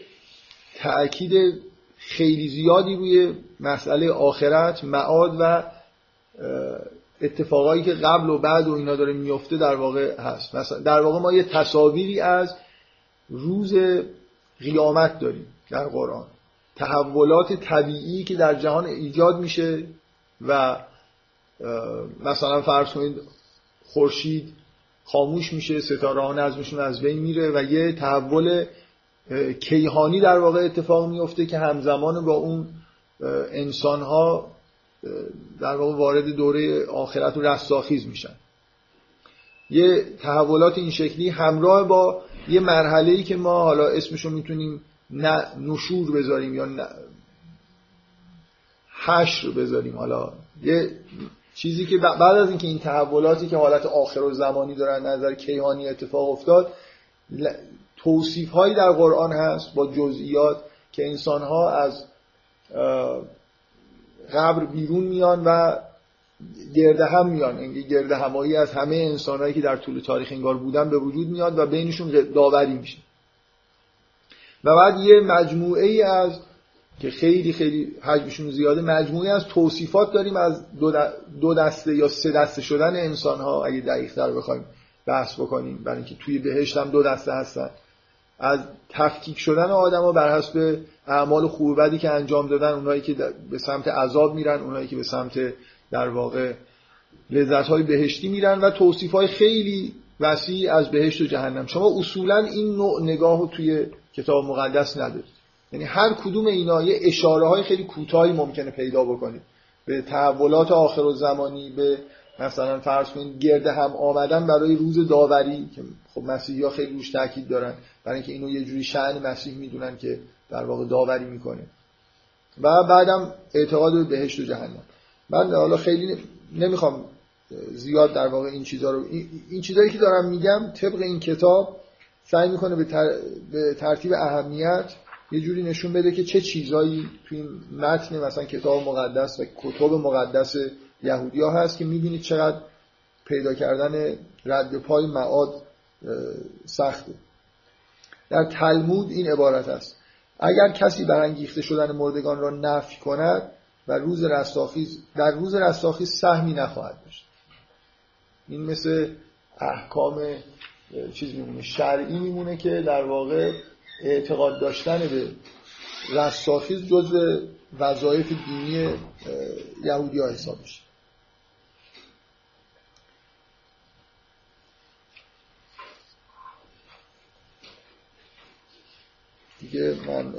تأکید خیلی زیادی روی مسئله آخرت معاد و اتفاقایی که قبل و بعد و اینا داره میفته در واقع هست. مثلا در واقع ما یه تصاویری از روز قیامت داریم در قرآن. تحولات طبیعی که در جهان ایجاد میشه و مثلا فرض کنید خورشید خاموش میشه ستاره ها نظمشون از بین میره و یه تحول کیهانی در واقع اتفاق میفته که همزمان با اون انسان ها در واقع وارد دوره آخرت و رستاخیز میشن. یه تحولات این شکلی همراه با یه مرحله که ما حالا اسمشو می‌تونیم نه نشور بذاریم یا نه حشر بذاریم. حالا یه چیزی که بعد از اینکه این تحولاتی که حالت آخر و زمانی دارن نظر کیهانی اتفاق افتاد توصیف هایی در قرآن هست با جزئیات که انسان ها از قبر بیرون میان و گرده هم میان. یعنی گرده همایی از همه انسانهایی که در طول تاریخ انگار بودن به وجود میاد و بینشون داوری میشه. و بعد یه مجموعه ای از که خیلی خیلی حجمشون زیاده مجموعه از توصیفات داریم از دو دسته یا سه دسته شدن انسان ها اگه دقیق تر بخوایم بحث بکنیم برای اینکه توی بهشت هم دو دسته هستن. از تفکیک شدن ها بر حسب اعمال خوب بدی که انجام دادن اونایی که به سمت عذاب میرن اونایی که به سمت در واقع لذت های بهشتی میرن و توصیف های خیلی وسیع از بهشت و جهنم. شما اصولا این نوع نگاه رو توی کتاب مقدس ندارید. یعنی هر کدوم اینا یه اشاره های خیلی کوتاهی ممکنه پیدا بکنید به تحولات آخر و زمانی به مثلا فرض کنید گرده هم آمدن برای روز داوری که خب مسیحی ها خیلی روش تاکید دارن برای اینکه اینو یه جوری شأن مسیح می‌دونن که در واقع داوری می‌کنه. و بعدم اعتقاد به بهشت و جهنم. من حالا خیلی نمی‌خوام زیاد در واقع این چیزها رو این چیزایی که دارم میگم طبق این کتاب سعی می‌کنه به, به ترتیب اهمیت یه جوری نشون بده که چه چیزایی این متن مثلا کتاب مقدس و کتاب مقدس یهودی ها هست که می‌بینید چقدر پیدا کردن رد پای معاد سخته. در تلمود این عبارت است. اگر کسی برانگیخته شدن مردگان را نفی کند و روز رستاخیز در روز رستاخیز سهمی نخواهد داشت. این مثل احکام چیز میمونه شرعی میمونه که در واقع اعتقاد داشتن به رستاخیز جز وظایف دینی یهودی ها حساب میشه. دیگه من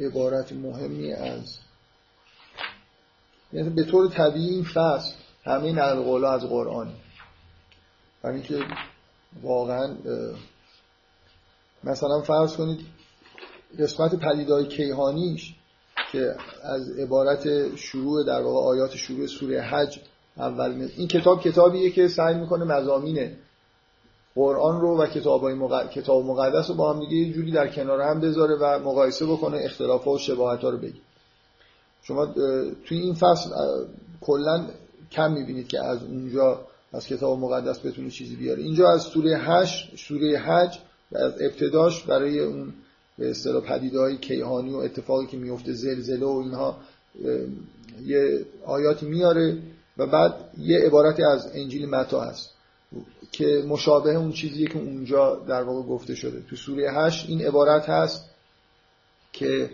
عبارت مهمی از یعنی به طور طبیعی این فصل همه نقل از قرآن. برای اینکه واقعا مثلا فرض کنید قسمت پدیدهای کیهانیش که از عبارت شروع در واقع آیات شروع سوره حج اول این کتاب کتابیه که سعی می‌کنه مزامین قرآن رو و کتاب مق... کتاب مقدس رو با هم دیگه جوری در کنار هم بذاره و مقایسه بکنه اختلاف و شباهت ها رو بگی شما توی این فصل کلا کم می‌بینید که از اونجا از کتاب مقدس بتونه چیزی بیاره. اینجا از سوره هش سوره حج از ابتداش برای اون به اصطلاح پدیدهای کیهانی و اتفاقی که میفته زلزله و اینها یه آیاتی میاره و بعد یه عبارتی از انجیل متا هست. که مشابه اون چیزیه که اونجا در واقع گفته شده. تو سوره هشت این عبارت هست که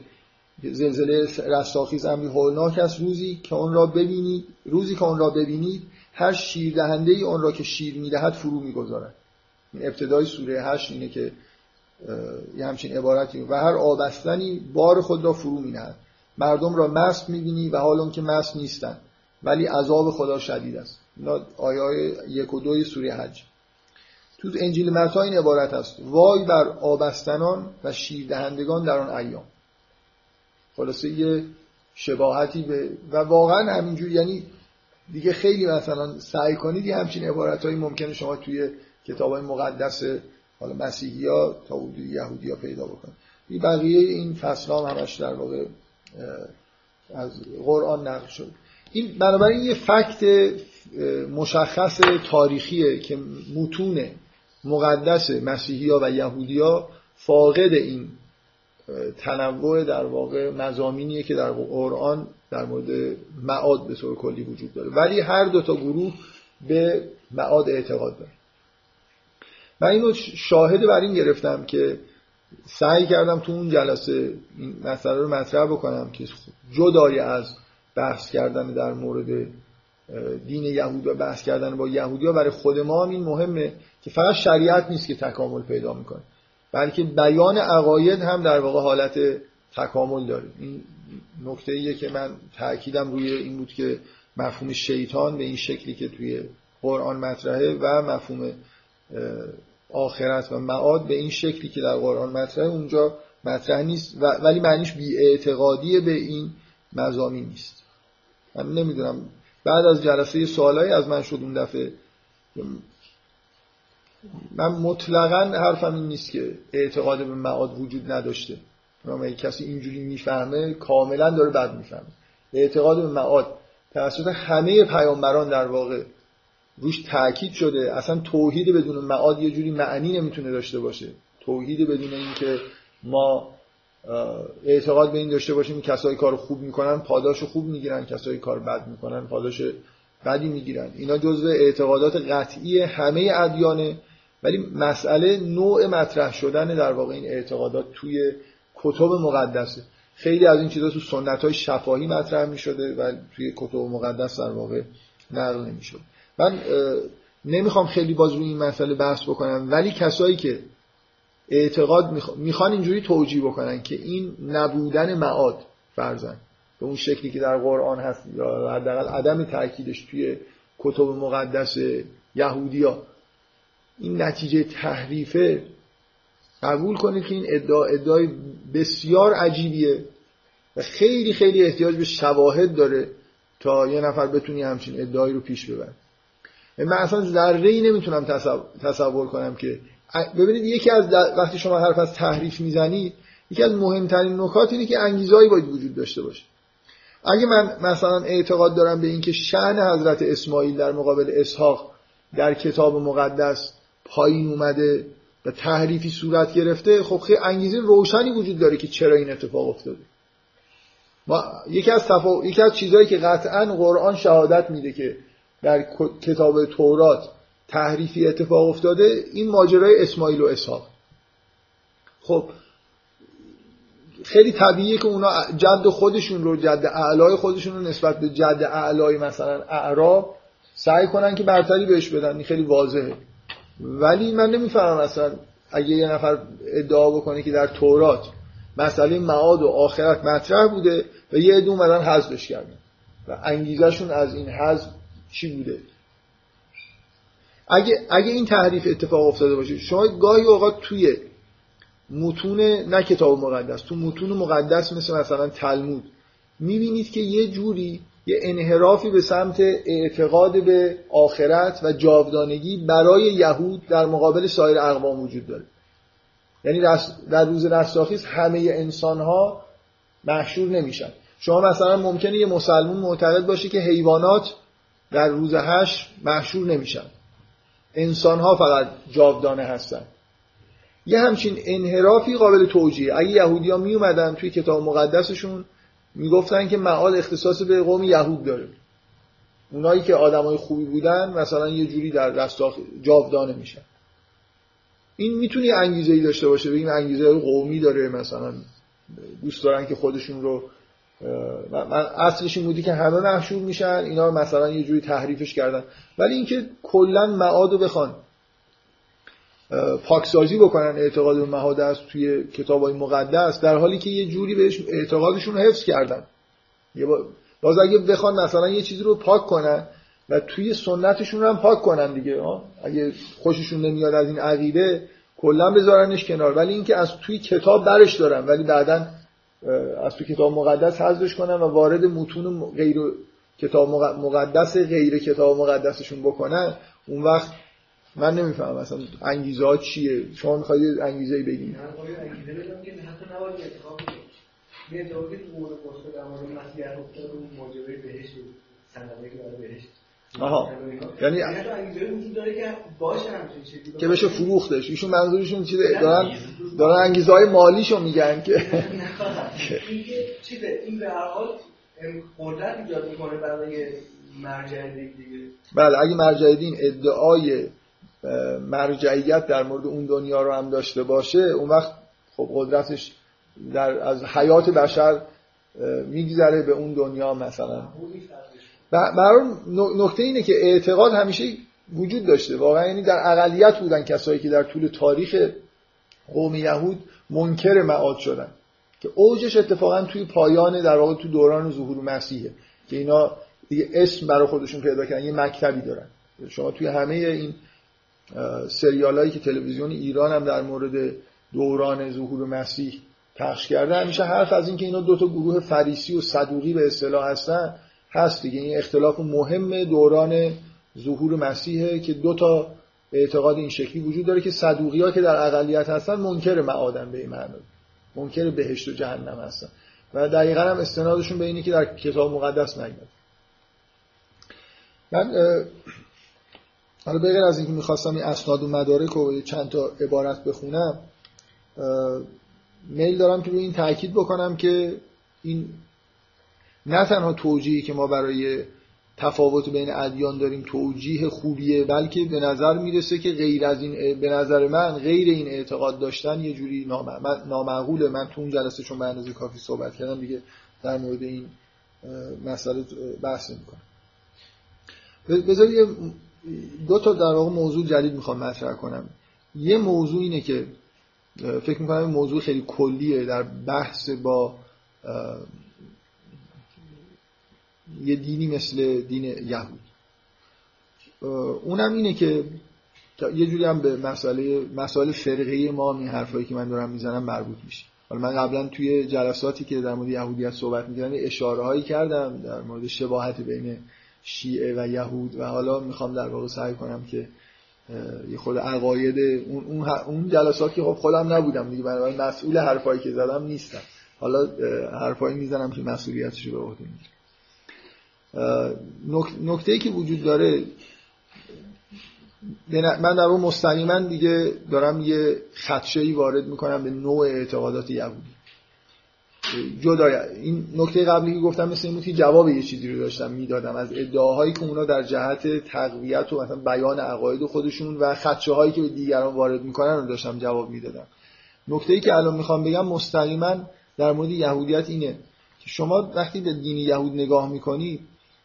زلزله رستاخیز امری هولناک است. روزی که اون را ببینید روزی که اون را ببینید هر شیر دهنده ای اون را که شیر می‌دهد فرو می‌گذارد. این ابتدای سوره هشت اینه که یه همچین عبارتی. و هر آبستنی بار خود را فرو مینهد مردم را مست می‌بینی و حال که مست نیستن ولی عذاب خدا شدید است. آیه یک و دوی سوره حج. تو انجیل متا این عبارت است وای بر آبستنان و شیردهندگان در آن ایام. خلاصه یه شباهتی به و واقعا همینجور یعنی دیگه خیلی مثلا سعی کنید یه همچین عبارت هایی ممکنه شما توی کتاب های مقدس حالا مسیحی ها تا یهودی ها پیدا بکنید. این بقیه این فصل هم همش در واقع از قرآن نقل شد. این بنابراین یه فکت مشخص تاریخیه که متون مقدس مسیحی ها و یهودی ها فاقد این تنوع در واقع مزامینیه که در قرآن در مورد معاد به طور کلی وجود داره. ولی هر دو تا گروه به معاد اعتقاد داره من اینو شاهد بر این گرفتم که سعی کردم تو اون جلسه این مسئله رو مطرح بکنم که جدای از بحث کردن در مورد دین یهود بحث کردن با یهودی ها برای خود ما هم این مهمه که فقط شریعت نیست که تکامل پیدا می‌کنه. بلکه بیان عقاید هم در واقع حالت تکامل داره. این نکته ایه که من تاکیدم روی این بود که مفهوم شیطان به این شکلی که توی قرآن مطرحه و مفهوم آخرت و معاد به این شکلی که در قرآن مطرحه اونجا مطرح نیست ولی معنیش بی به این مزامی نیست. من نمی‌دونم بعد از جلسه سوالایی از من شد اون دفعه. من مطلقا حرفم این نیست که اعتقاد به معاد وجود نداشته. اگه کسی اینجوری می‌فهمه کاملا داره بد می‌فهمه. اعتقاد به معاد توسط همه پیامبران در واقع روش تاکید شده. اصلا توحید بدون معاد یه جوری معنی نمی‌تونه داشته باشه. توحید بدون اینکه ما اعتقاد به این داشته باشیم کسایی کار خوب می‌کنن پاداش خوب می‌گیرن کسایی کار بد می‌کنن پاداش بدی می‌گیرن. اینا جزو اعتقادات قطعی همه ادیانه ولی مسئله نوع مطرح شدن در واقع این اعتقادات توی کتب مقدسه خیلی از این چیزا تو سنت های شفاهی مطرح می شده و توی کتب مقدس در واقع نقل نمی من نمی‌خوام خیلی باز روی این مسئله بحث بکنم ولی کسایی که اعتقاد می‌خوان اینجوری توجیه بکنن که این نبودن معاد فرزن به اون شکلی که در قرآن هست یا حداقل عدم تاکیدش توی کتب مقدس یهودیا. این نتیجه تحریفه. قبول کنید که این ادعا ادعای بسیار عجیبیه و خیلی خیلی احتیاج به شواهد داره تا یه نفر بتونی همچین ادعایی رو پیش ببره. من اصلا ذره ای نمی‌تونم تصور کنم که ببینید یکی از وقتی شما حرف از تحریف می‌زنید یکی از مهمترین نکات اینه که انگیزهایی باید وجود داشته باشه. اگه من مثلا اعتقاد دارم به اینکه شأن حضرت اسماعیل در مقابل اسحاق در کتاب مقدس پایین اومده و تحریفی صورت گرفته خب خیلی انگیزه روشنی وجود داره که چرا این اتفاق افتاده. ما یکی از یکی از چیزهایی که قطعا قرآن شهادت میده که در کتاب تورات تحریفی اتفاق افتاده این ماجرای اسماعیل و اسحاق. خب خیلی طبیعیه که اونا جد خودشون رو جد اعلای خودشون رو نسبت به جد اعلای مثلا اعراب سعی کنن که برتری بهش بدن. این خیلی واضحه. ولی من نمی‌فهمم اصلا اگه یه نفر ادعا بکنه که در تورات مسئله معاد و آخرت مطرح بوده و یه عده اومدن حذفش کردن و انگیزشون از این حذف چی بوده؟ اگه, اگه این تحریف اتفاق افتاده باشه شما گاهی اوقات توی متون نه کتاب مقدس تو متون مقدس مثل مثلا تلمود می‌بینید که یه جوری یه انحرافی به سمت اعتقاد به آخرت و جاودانگی برای یهود در مقابل سایر اقوام وجود داره. یعنی در روز رستاخیز همه انسان ها محشور نمیشن. شما مثلا ممکنه یه مسلمون معتقد باشه که حیوانات در روز هشت محشور نمیشن. انسان ها فقط جاودانه هستن. یه همچین انحرافی قابل توجیه. اگه یهودی ها می اومدن توی کتاب مقدسشون می‌گفتن که معاد اختصاص به قوم یهود داره. اونایی که آدمای خوبی بودن مثلا یه جوری در رستاخ جاودانه میشن. این می‌تونی انگیزه ای داشته باشه بگیم انگیزه قومی داره مثلا دوست دارن که خودشون رو من اصلش این بودی که همه محشور میشن اینا مثلا یه جوری تحریفش کردن. ولی اینکه کلا معاد رو بخوان پاکسازی بکنن اعتقاد به معاد است توی کتاب های مقدس در حالی که یه جوری بهش اعتقادشون رو حفظ کردن. باز اگه بخوان مثلا یه چیزی رو پاک کنن و توی سنتشون هم پاک کنن دیگه اگه خوششون نمیاد از این عقیده کلا بذارنش کنار. ولی اینکه از توی کتاب برش دارن ولی بعدا از توی کتاب مقدس حذفش کنن و وارد متون غیر کتاب مقدس غیر کتاب مقدسشون بکنن. اون وقت من نمی‌فهمم مثلا انگیزه ها چیه. شما می‌خواید انگیزه ای بگین یه آها. یعنی که بشه فروختش ایشون منظورشون چیه دارن دارن انگیزه های مالیشو میگن که این به هر حال قدرت ایجاد می‌کنه برای مرجع دیگه. بله اگه مرجع دین ادعای مرجعیت در مورد اون دنیا رو هم داشته باشه اون وقت خب قدرتش در از حیات بشر میگذره به اون دنیا مثلا. برای نکته اینه که اعتقاد همیشه وجود داشته. واقعا یعنی در اقلیت بودن کسایی که در طول تاریخ قوم یهود منکر معاد شدن. که اوجش اتفاقا توی پایان در واقع تو دوران ظهور مسیحه. که اینا دیگه اسم برای خودشون پیدا کردن یه مکتبی دارن. شما توی همه این سریال هایی که تلویزیون ایران هم در مورد دوران ظهور مسیح پخش کرده همیشه حرف از اینکه اینا دو تا گروه فریسی و صدوقی به اصطلاح هستن هست دیگه. این اختلاف مهم دوران ظهور مسیحه که دو تا اعتقاد این شکلی وجود داره که صدوقی ها که در اقلیت هستن منکر معادن به این معنی منکر بهشت و جهنم هستن. و دقیقا هم استنادشون به اینی که در کتاب مقدس نگید من حالا بغیر از اینکه می‌خواستم این اسناد و مدارک و چند تا عبارت بخونم میل دارم که روی این تاکید بکنم که این نه تنها توجیهی که ما برای تفاوت بین ادیان داریم توجیه خوبیه بلکه به نظر می‌رسه که غیر از این به نظر من غیر این اعتقاد داشتن یه جوری نامعقوله. من تو اون جلسه چون به اندازه کافی صحبت کردم دیگه در مورد این مسئله بحث نمی‌کنم. بذار دو تا در واقع موضوع جدید می‌خوام مطرح کنم. یه موضوع اینه که فکر می‌کنم این موضوع خیلی کلیه در بحث با یه دینی مثل دین یهود. اونم اینه که یه جوری هم به مسئله مسائل فرقه ما این حرفایی که من دارم می‌زنم مربوط میشه. حالا من قبلا توی جلساتی که در مورد یهودیت صحبت می‌کردم اشاره هایی کردم در مورد شباهت بین شیعه و یهود و حالا می‌خوام در واقع سعی کنم که یه خود عقاید اون اون جلسات که خب خودم نبودم دیگه بنابراین مسئول حرفایی که زدم نیستم. حالا حرفایی می‌زنم که مسئولیتش رو به عهده می‌گیرم. نکته ای که وجود داره من در اون مستقیما دیگه دارم یه خدشه ای وارد می‌کنم به نوع اعتقادات یهودی. جدا این نکته قبلی که گفتم مثل این بود که جواب یه چیزی رو داشتم می‌دادم. از ادعاهایی که اونا در جهت تقویت و مثلا بیان عقاید خودشون و خدشه هایی که به دیگران وارد می‌کنن رو داشتم جواب می‌دادم. نکته ای که الان می‌خوام بگم مستقیما در مورد یهودیت اینه که شما وقتی به دین یهود نگاه می‌کنید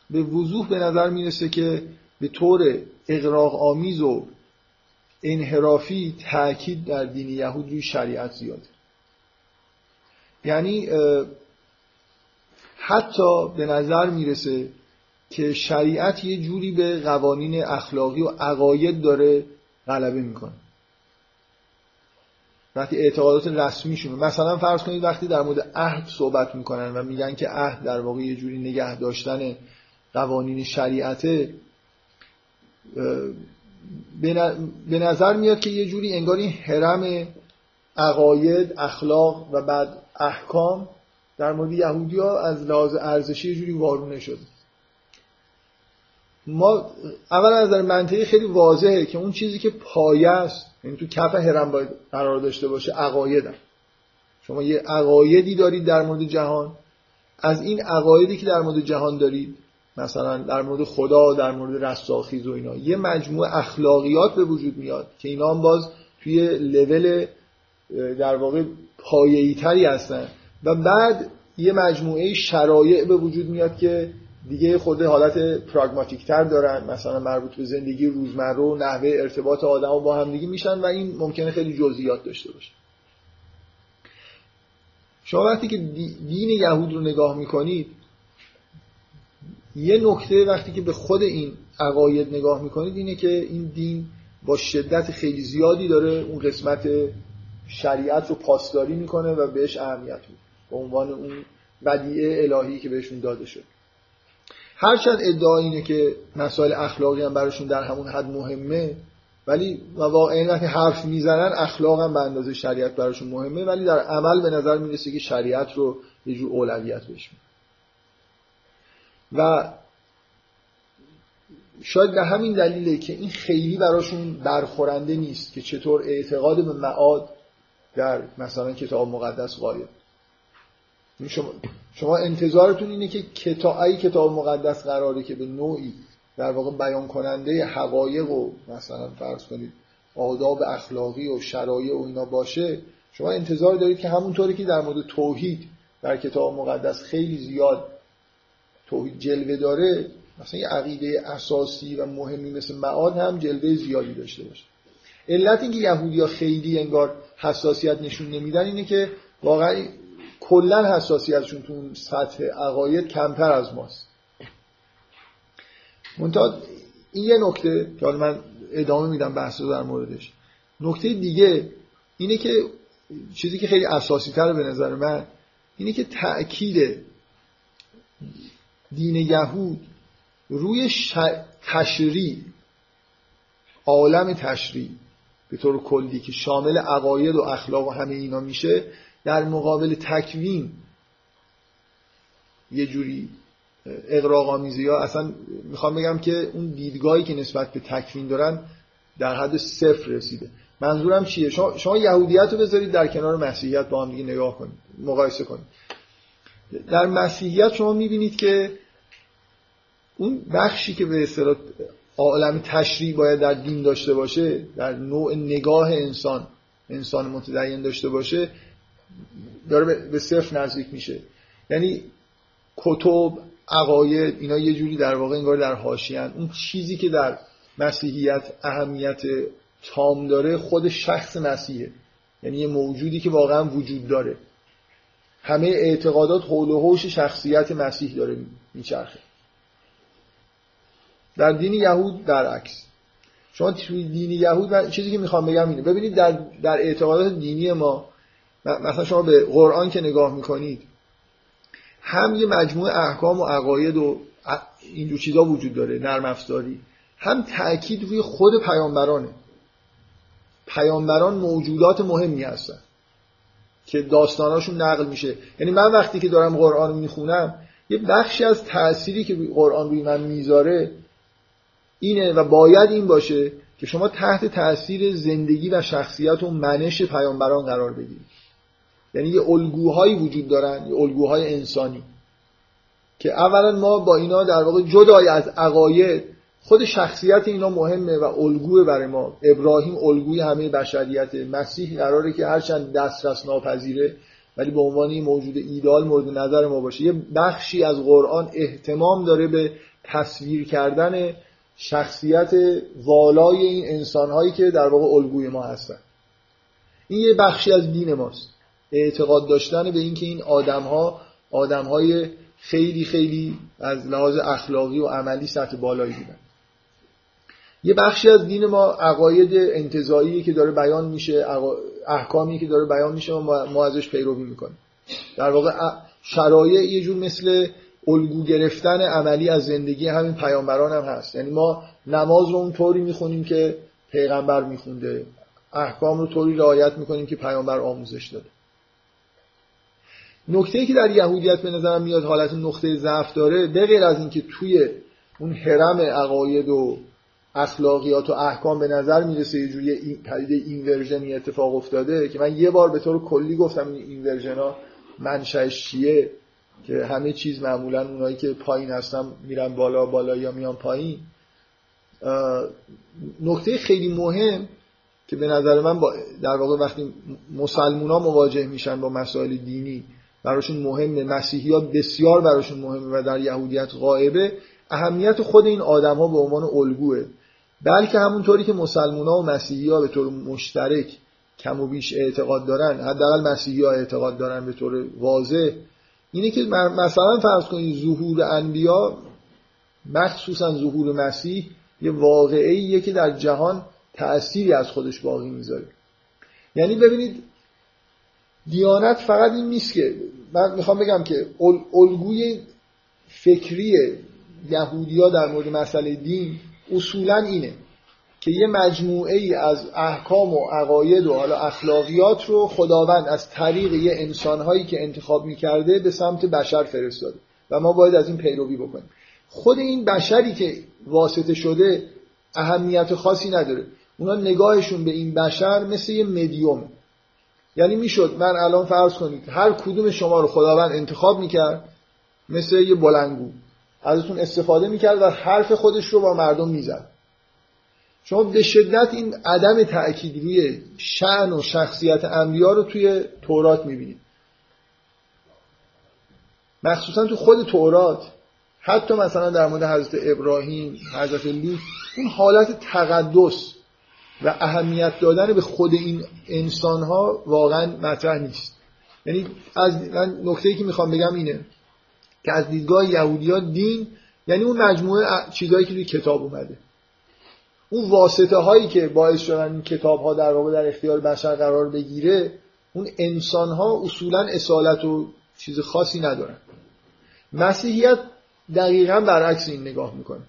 به وضوح به نظر می‌رسه که به طور اقراق آمیز و انحرافی تاکید در دین یهود روی شریعت زیاده. یعنی حتی به نظر می‌رسه که شریعت یه جوری به قوانین اخلاقی و عقاید داره غلبه می‌کنه. وقتی اعتقادات رسمیشون مثلا فرض کنید وقتی در مورد عهد صحبت می‌کنن و میگن که عهد در واقع یه جوری نگه داشتن قوانین شریعته به نظر میاد که یه جوری انگار این حرم عقاید اخلاق و بعد احکام در مورد یهودی ها از لحاظ ارزشی یه جوری وارونه شده. ما اول از نظر منطقی خیلی واضحه که اون چیزی که پایه است یعنی تو کف هرم باید قرار داشته باشه عقایدم شما یه عقایدی دارید در مورد جهان. از این عقایدی که در مورد جهان دارید مثلا در مورد خدا در مورد رستاخیز و اینا. یه مجموعه اخلاقیات به وجود میاد که اینا هم باز توی لول در واقع پایه‌ای تری هستن. و بعد یه مجموعه شرایع به وجود میاد که دیگه خود حالت پراگماتیک تر دارن. مثلا مربوط به زندگی روزمره و نحوه ارتباط آدم با هم دیگه میشن و این ممکنه خیلی جزئیات داشته باشه. شما وقتی که دین یهود رو نگاه می‌کنید یه نکته وقتی که به خود این عقاید نگاه می‌کنید اینه که این دین با شدت خیلی زیادی داره اون قسمت شریعت رو پاسداری می‌کنه و بهش اهمیت میده به عنوان اون ودیعه الهی که بهشون داده شد. هرچند ادعا اینه که مسائل اخلاقی هم براشون در همون حد مهمه ولی واقعا وقتی حرف می‌زنن اخلاق هم به اندازه شریعت براشون مهمه ولی در عمل به نظر می‌رسه که شریعت رو یه جور اولویت بهش و شاید به همین دلیله که این خیلی براشون برخورنده نیست که چطور اعتقاد به معاد در مثلا کتاب مقدس قایب شما, شما انتظارتون اینه که کتاب کتاب مقدس قراره که به نوعی در واقع بیان کننده حقایق و مثلا فرض کنید آداب اخلاقی و شرایع و اینا باشه شما انتظار دارید که همونطوری که در مورد توحید در کتاب مقدس خیلی زیاد توحید جلوه داره مثلا یه عقیده اساسی و مهمی مثل معاد هم جلوه زیادی داشته باشه. علت اینکه یهودی ها خیلی انگار حساسیت نشون نمیدن اینه که واقعا کلا حساسیتشون تو سطح عقاید کمتر از ماست. منتها این یه نکته که حالا من ادامه میدم بحث رو در موردش. نکته دیگه اینه که چیزی که خیلی اساسی تره به نظر من اینه که تأکید دین یهود روی ش... تشریع عالم تشریع به طور کلی که شامل عقاید و اخلاق و همه اینا میشه در مقابل تکوین یه جوری اقراق آمیزی یا اصلا می‌خوام بگم که اون دیدگاهی که نسبت به تکوین دارن در حد صفر رسیده. منظورم چیه؟ شما, شما یهودیت رو بذارید در کنار مسیحیت با هم دیگه نگاه کنید مقایسه کنید. در مسیحیت شما می‌بینید که اون بخشی که به اصطلاح عالم تشریع باید در دین داشته باشه در نوع نگاه انسان انسان متدین داشته باشه داره به صرف نزدیک میشه. یعنی کتب عقاید اینا یه جوری در واقع انگار در حاشیه‌اند. اون چیزی که در مسیحیت اهمیت تام داره خود شخص مسیحه. یعنی یه موجودی که واقعا وجود داره. همه اعتقادات حول و حوش شخصیت مسیح داره میچرخه. در دین یهود در عکس شما توی دین یهود من چیزی که می‌خوام بگم اینه. ببینید در, در اعتقادات دینی ما مثلا شما به قرآن که نگاه می‌کنید هم یه مجموعه احکام و عقاید و اینجور چیزا وجود داره نرم افزاری. هم تأکید روی خود پیامبرانه. پیامبران موجودات مهمی هستن. که داستاناشون نقل میشه. یعنی من وقتی که دارم قرآن می‌خونم یه بخشی از تأثیری که قرآن روی من می‌ذاره اینه و باید این باشه که شما تحت تاثیر زندگی و شخصیت و منش پیامبران قرار بگیرید. یعنی یه الگوهایی وجود دارن یه الگوهای انسانی که اولا ما با اینا در واقع جدای از عقاید خود شخصیت اینا مهمه و الگوه برای ما. ابراهیم الگوی همه بشریت مسیح قراره که هرچند دسترس ناپذیره ولی به عنوان موجود ایدال مورد نظر ما باشه. یه بخشی از قرآن احتمام داره به تصویر کردن شخصیت والای این انسانهایی که در واقع الگوی ما هستن. این یه بخشی از دین ماست. اعتقاد داشتن به اینکه این آدمها آدمهای خیلی خیلی از لحاظ اخلاقی و عملی سطح بالایی بودن. یه بخشی از دین ما عقاید انتظایی که داره بیان میشه احکامی که داره بیان میشه و ما ازش پیروی می‌کنیم. در واقع شرایع یه جور مثل الگو گرفتن عملی از زندگی همین پیامبران هم هست. یعنی ما نماز رو اون طوری می‌خونیم که پیغمبر میخونده. احکام رو طوری رعایت می‌کنیم که پیامبر آموزش داده. نکته که در یهودیت به نظرم میاد حالت نقطه ضعف داره به غیر از اینکه توی اون حرم عقاید و اخلاقیات و احکام به نظر می‌رسه یه جوری پدیده اینورژنی اتفاق افتاده که من یه بار به طور کلی گفتم این اینورژن ها منشأش چیه که همه چیز معمولا اونایی که پایین هستن میرن بالا بالا یا میان پایین. نکته خیلی مهم که به نظر من با در واقع وقتی مسلمونا مواجه میشن با مسائل دینی براشون مهمه. مسیحی ها بسیار براشون مهمه و در یهودیت غائبه. اهمیت خود این آدم ها به عنوان الگوه. بلکه همونطوری که مسلمان ها و مسیحی ها به طور مشترک کم و بیش اعتقاد دارن حداقل مسیحی ها اعتقاد دارن به طور واضح اینه که مثلا فرض کنید ظهور انبیا مخصوصا ظهور مسیح یه واقعیه که در جهان تأثیری از خودش باقی می‌ذاره. یعنی ببینید دیانت فقط این نیست که من می‌خوام بگم که الگوی فکری یهودیا در مورد مسئله دین اصولا اینه که یه مجموعه ای از احکام و عقاید و حالا اخلاقیات رو خداوند از طریق یه انسانهایی که انتخاب می‌کرده به سمت بشر فرستاده و ما باید از این پیروی بکنیم. خود این بشری که واسطه شده اهمیت خاصی نداره. اونا نگاهشون به این بشر مثل یه مدیوم. یعنی می‌شد من الان فرض کنید هر کدوم شما رو خداوند انتخاب می‌کرد مثل یه بلنگو ازتون استفاده می‌کرد و حرف خودش رو با مردم می‌زد. شما به شدت این عدم تأکید روی و شخصیت انبیا رو توی تورات می‌بینید. مخصوصا تو خود تورات حتی مثلا در مورد حضرت ابراهیم حضرت لوط اون حالت تقدس و اهمیت دادن به خود این انسان ها واقعا مطرح نیست. یعنی از من نکته ای که می‌خوام بگم اینه. که از دیدگاه یهودی دین یعنی اون مجموعه چیزهایی که توی کتاب اومده. اون واسطه هایی که باعث شدن این کتاب ها در واقع در اختیار بشر قرار بگیره اون انسان ها اصولا اصالت و چیز خاصی ندارن. مسیحیت دقیقا برعکس این نگاه می‌کنه.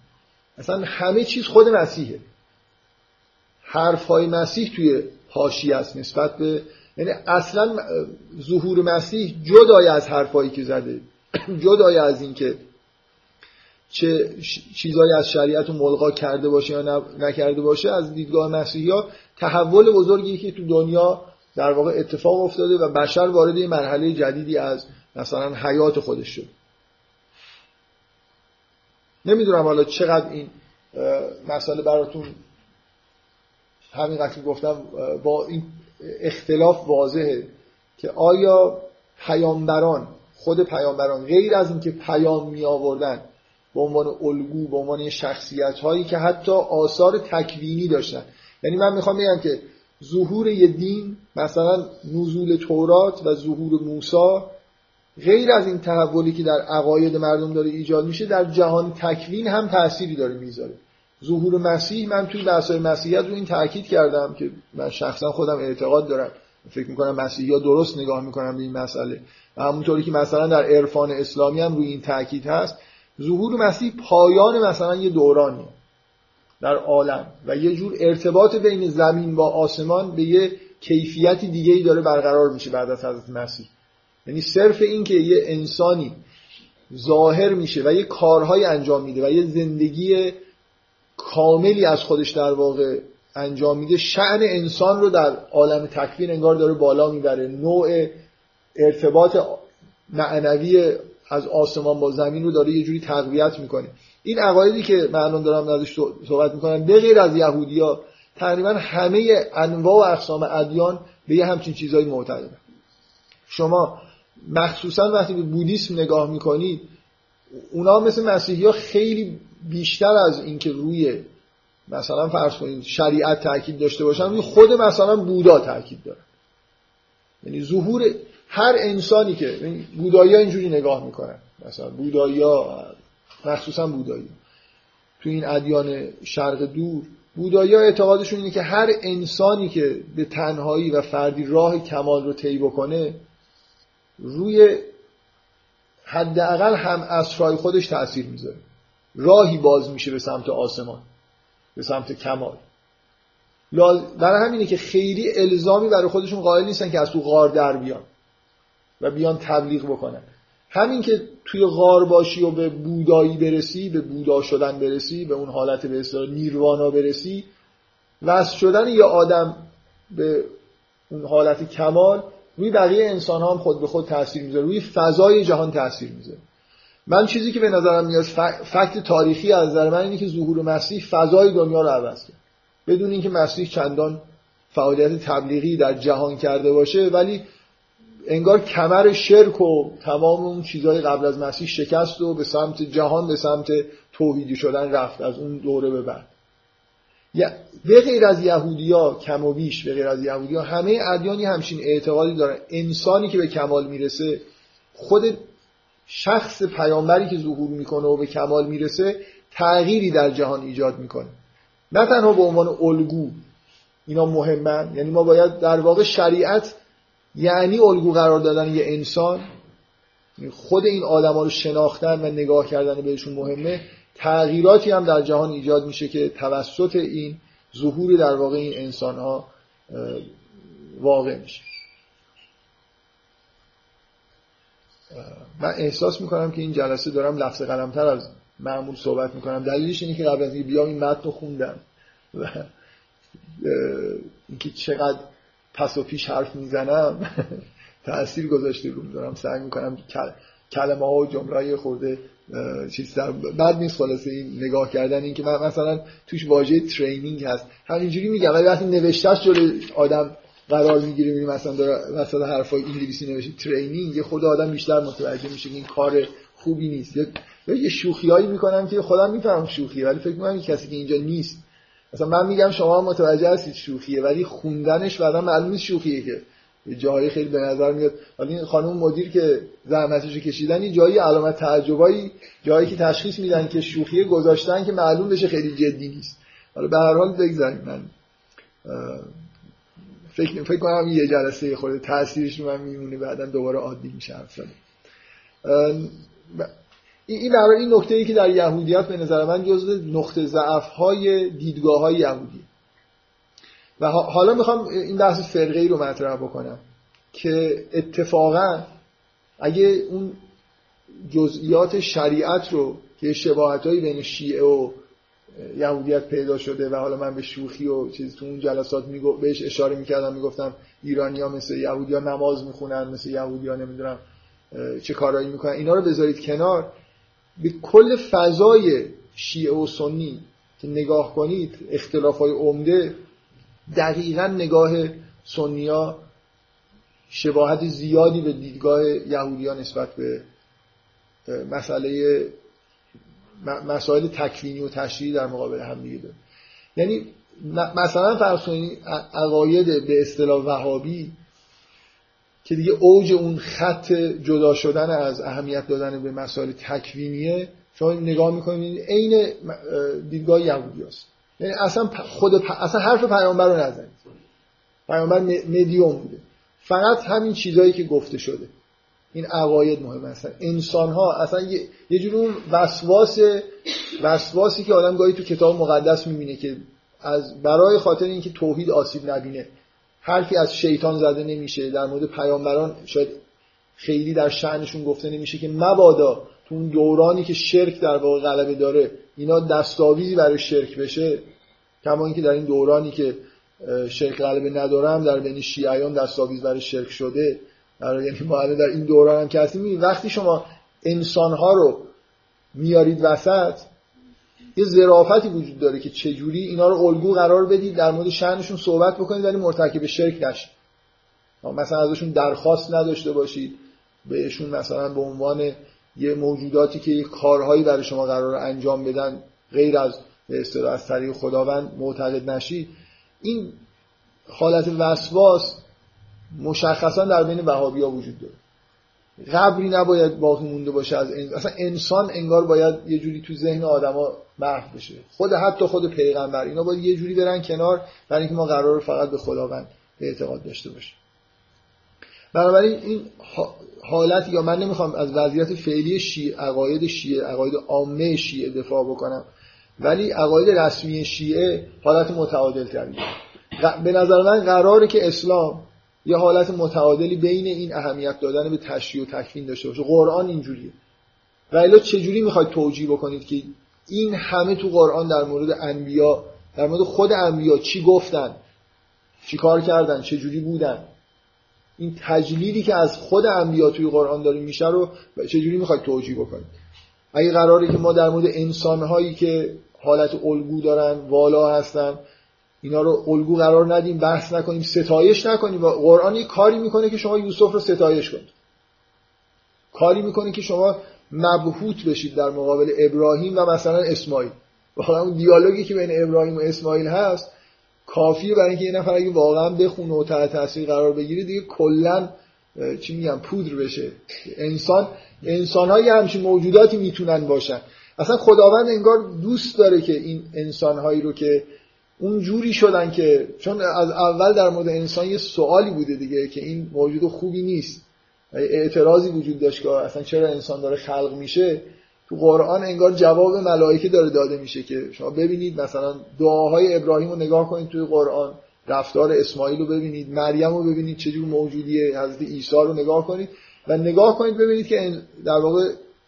اصلا همه چیز خود مسیحه. حرف های مسیح توی حاشیه است نسبت به یعنی اصلا ظهور مسیح جدای از حرفایی که زده. جدای از اینکه چه چیزایی از شریعت رو ملغا کرده باشه یا نکرده باشه از دیدگاه مسیحی ها تحول بزرگی که تو دنیا در واقع اتفاق افتاده و بشر وارد یه مرحله جدیدی از مثلا حیات خودش شد. نمی‌دونم حالا چقدر این مسئله براتون همین که گفتم با این اختلاف واضحه که آیا پیامبران خود پیامبران غیر از اینکه پیام می آوردن به عنوان الگو به عنوان شخصیت هایی که حتی آثار تکوینی داشتن. یعنی من می‌خوام بگم که ظهور یه دین مثلا نزول تورات و ظهور موسی غیر از این تحولی که در عقاید مردم داره ایجاد میشه در جهان تکوین هم تأثیری داره می‌ذاره. ظهور مسیح من توی بحث‌های مسیحیت رو این تاکید کردم که من شخصا خودم اعتقاد دارم. فکر می‌کنم مسیحی ها درست نگاه می‌کنم به این مسئله. و همونطوری که مثلا در عرفان اسلامی هم روی این تاکید هست ظهور مسیح پایان مثلا یه دورانی در عالم و یه جور ارتباط بین زمین با آسمان به یه کیفیتی دیگه ای داره برقرار میشه بعد از حضرت مسیح. یعنی صرف این که یه انسانی ظاهر میشه و یه کارهای انجام میده و یه زندگی کاملی از خودش در واقع انجام میده شعن انسان رو در عالم تکوین انگار داره بالا می‌بره. نوع ارتباط معنوی از آسمان با زمین رو داره یه جوری تقویت می‌کنه. این عقایدی که من الان دارم ازش صحبت می‌کنم به غیر از یهودیا تقریبا همه انواع و اقسام ادیان به یه همچین چیزهایی معتقدن. شما مخصوصا وقتی به بودیسم نگاه می‌کنید اونا مثل مسیحی ها خیلی بیشتر از اینکه روی مثلا فرض کنید شریعت تاکید داشته باشن خود مثلا بودا تاکید داره. یعنی ظهور هر انسانی که یعنی بودایی ها اینجوری نگاه می‌کنن. مثلا بودایی ها مخصوصا بودایی تو این ادیان شرق دور بودایی ها اعتقادشون اینه که هر انسانی که به تنهایی و فردی راه کمال رو طی بکنه روی حداقل هم اسرای خودش تاثیر می‌ذاره. راهی باز میشه به سمت آسمان. به سمت کمال. برای همینه که خیلی الزامی برای خودشون قائل نیستن که از تو غار در بیان و بیان تبلیغ بکنن. همین که توی غار باشی و به بودایی برسی به بودا شدن برسی به اون حالت به اصطلاح نیروانا برسی وصل شدن یه آدم به اون حالت کمال روی بقیه انسان ها هم خود به خود تاثیر می‌ذاره روی فضای جهان تاثیر می‌ذاره. من چیزی که به نظرم میاد فکت تاریخی از نظر من اینه که ظهور مسیح فضای دنیا رو عوض کرد. بدون اینکه مسیح چندان فعالیت تبلیغی در جهان کرده باشه ولی انگار کمر شرک و تمام اون چیزهای قبل از مسیح شکست و به سمت جهان به سمت توحیدی شدن رفت از اون دوره به بعد. به غیر از یهودیا کم و بیش به غیر از یهودیا همه ادیانی همچین اعتقادی دارن. انسانی که به کمال می‌رسه خود شخص پیامبری که ظهور می‌کنه و به کمال می‌رسه تغییری در جهان ایجاد می‌کنه. نه تنها به عنوان الگو اینا مهمن یعنی ما باید در واقع شریعت یعنی الگو قرار دادن یه انسان. خود این آدما رو شناختن و نگاه کردن بهشون مهمه. تغییراتی هم در جهان ایجاد میشه که توسط این ظهور در واقع این انسان ها واقع میشه. من احساس می‌کنم که این جلسه دارم لفظ قلمتر از معمول صحبت می‌کنم. دلیلش اینه که قبل از اینکه بیام این متن رو خوندم و اینکه چقدر پس و پیش حرف می‌زنم تأثیر گذاشته رو دارم سعی می‌کنم کلمه ها و جمله خورده چیز در بعد نیست خلاصه این نگاه کردن این که مثلا توش واژه ترینینگ هست. همینجوری میگم ولی وقتی نوشتهش جلوی آدم قرار می‌گیره می‌بینی مثلا داره مثلا حرفای انگلیسی نوشته ترینینگ یه خود آدم بیشتر متوجه میشه که این کار خوبی نیست. یه شوخیایی می‌کنم که خودم می‌فهمم شوخیه ولی فکر می‌کنم کسی که اینجا نیست. مثلا من میگم شما متوجه هستید شوخیه ولی خوندنش بعدا معلوم شوخیه که. جایی خیلی به نظر میاد. ولی این خانم مدیر که زحمتش رو کشیدن این جایی علامت تعجبایی جایی که تشخیص میدن که شوخیه گذاشتن که معلوم بشه خیلی جدی نیست. حالا به هر حال بگذاریم. من فکر فکر کنم یه جلسه خورده تاثیرش رو من میمونه بعدا دوباره عادی میشه حرف این برای این نکته ای که در یهودیت به نظر من جزو نقطه ضعف های دیدگاه های یهودی. و حالا می‌خوام این بحث فرقه ای رو مطرح بکنم که اتفاقا اگه اون جزئیات شریعت رو که شباهت بین شیعه و یهودیت پیدا شده و حالا من به شوخی و چیز تو اون جلسات میگو بهش اشاره می‌کردم می‌گفتم ایرانی ها مثل یهودی ها نماز می‌خونن مثل یهودی ها نمی‌دونم چه کارایی می‌کنن. اینا رو بذارید کنار. به کل فضای شیعه و سنی که نگاه کنید اختلاف های عمده دقیقا نگاه سنیا شباهت زیادی به دیدگاه یهودی نسبت به مسئله مسائل تکوینی و تشریعی در مقابل هم دیگه داره. یعنی مثلا فرض کنید عقاید به اصطلاح وهابی که دیگه اوج اون خط جدا شدن از اهمیت دادن به مسائل تکوینیه شما نگاه می‌کنید عین دیدگاه یهودی هست. یعنی اصلا خود اصلا حرف پیامبر رو نزنید. پیامبر مدیوم بوده. فقط همین چیزهایی که گفته شده. این عقاید مهم هستن. انسان ها اصلا یه, یه جور اون وسواس وسواسی که آدم گاهی تو کتاب مقدس می‌بینه که از برای خاطر اینکه توحید آسیب نبینه حرفی از شیطان زده نمیشه. در مورد پیامبران شاید خیلی در شعنشون گفته نمیشه که مبادا تو اون دورانی که شرک در واقع غلبه داره اینا دستاویزی برای شرک بشه. کما اینکه در این دورانی که شرک غلبه ندارم در بین شیعیان دستاویز برای شرک شده. یعنی ما در این دوران هم که هستیم وقتی شما انسانها رو میارید وسط یه ظرافتی وجود داره که چجوری اینا رو الگو قرار بدید در مورد شأنشون صحبت بکنید ولی مرتکب شرک نشید. مثلا ازشون درخواست نداشته باشید بهشون مثلا به عنوان یه موجوداتی که یه کارهایی برای شما قرار انجام بدن غیر از به از طریق خداوند معتقد نشید. این حالت وسواس مشخصا در بین وهابیا وجود داره. قبری نباید باقی مونده باشه از این. اصلا انسان انگار باید یه جوری تو ذهن آدما محو بشه. خود حتی خود پیغمبر اینا باید یه جوری برن کنار برای اینکه ما قرار فقط به خداوند اعتقاد داشته باشیم. بنابراین این حالت یا من نمی‌خوام از وضعیت فعلی شیعه عقاید شیعه عقاید عامه شیعه دفاع بکنم ولی عقاید رسمی شیعه حالت متعادل تری به نظر من قراره که اسلام یه حالت متعادلی بین این اهمیت دادن به تشریع و تکفین داشته باشه. قرآن اینجوریه. و الا چجوری می‌خواید توجیه بکنید که این همه تو قرآن در مورد انبیا در مورد خود انبیا چی گفتن؟ چی کار کردن؟ چجوری بودن؟ این تجلیلی که از خود انبیا توی قرآن داریم میشه رو چجوری می‌خواید توجیه بکنید؟ اگه قراره که ما در مورد انسانهایی که حالت الگو دارن والا هستن اینا رو الگو قرار ندیم بحث نکنیم ستایش نکنیم. و قرآن یه کاری می‌کنه که شما یوسف رو ستایش کنید. کاری می‌کنه که شما مبهوت بشید در مقابل ابراهیم و مثلا اسماعیل. واقعا اون دیالوگی که بین ابراهیم و اسماعیل هست کافیه برای اینکه یه نفر اگه واقعا بخونه و تحت تاثیر قرار بگیره دیگه کلا چی میگم پودر بشه. انسان انسان های همچین موجوداتی می‌تونن باشن. اصلا خداوند انگار دوست داره که این انسان هایی رو که اون جوری شدن که چون از اول در مورد انسان یه سوالی بوده دیگه که این موجود خوبی نیست. اعتراضی وجود داشت که اصلا چرا انسان داره خلق میشه؟ تو قرآن انگار جواب ملائکه داره داده میشه که شما ببینید مثلا دعاهای ابراهیم رو نگاه کنید توی قرآن رفتار اسماعیل رو ببینید مریم رو ببینید چجور موجودیه حضرت عیسی رو نگاه کنید و نگاه کنید ببینید که در واقع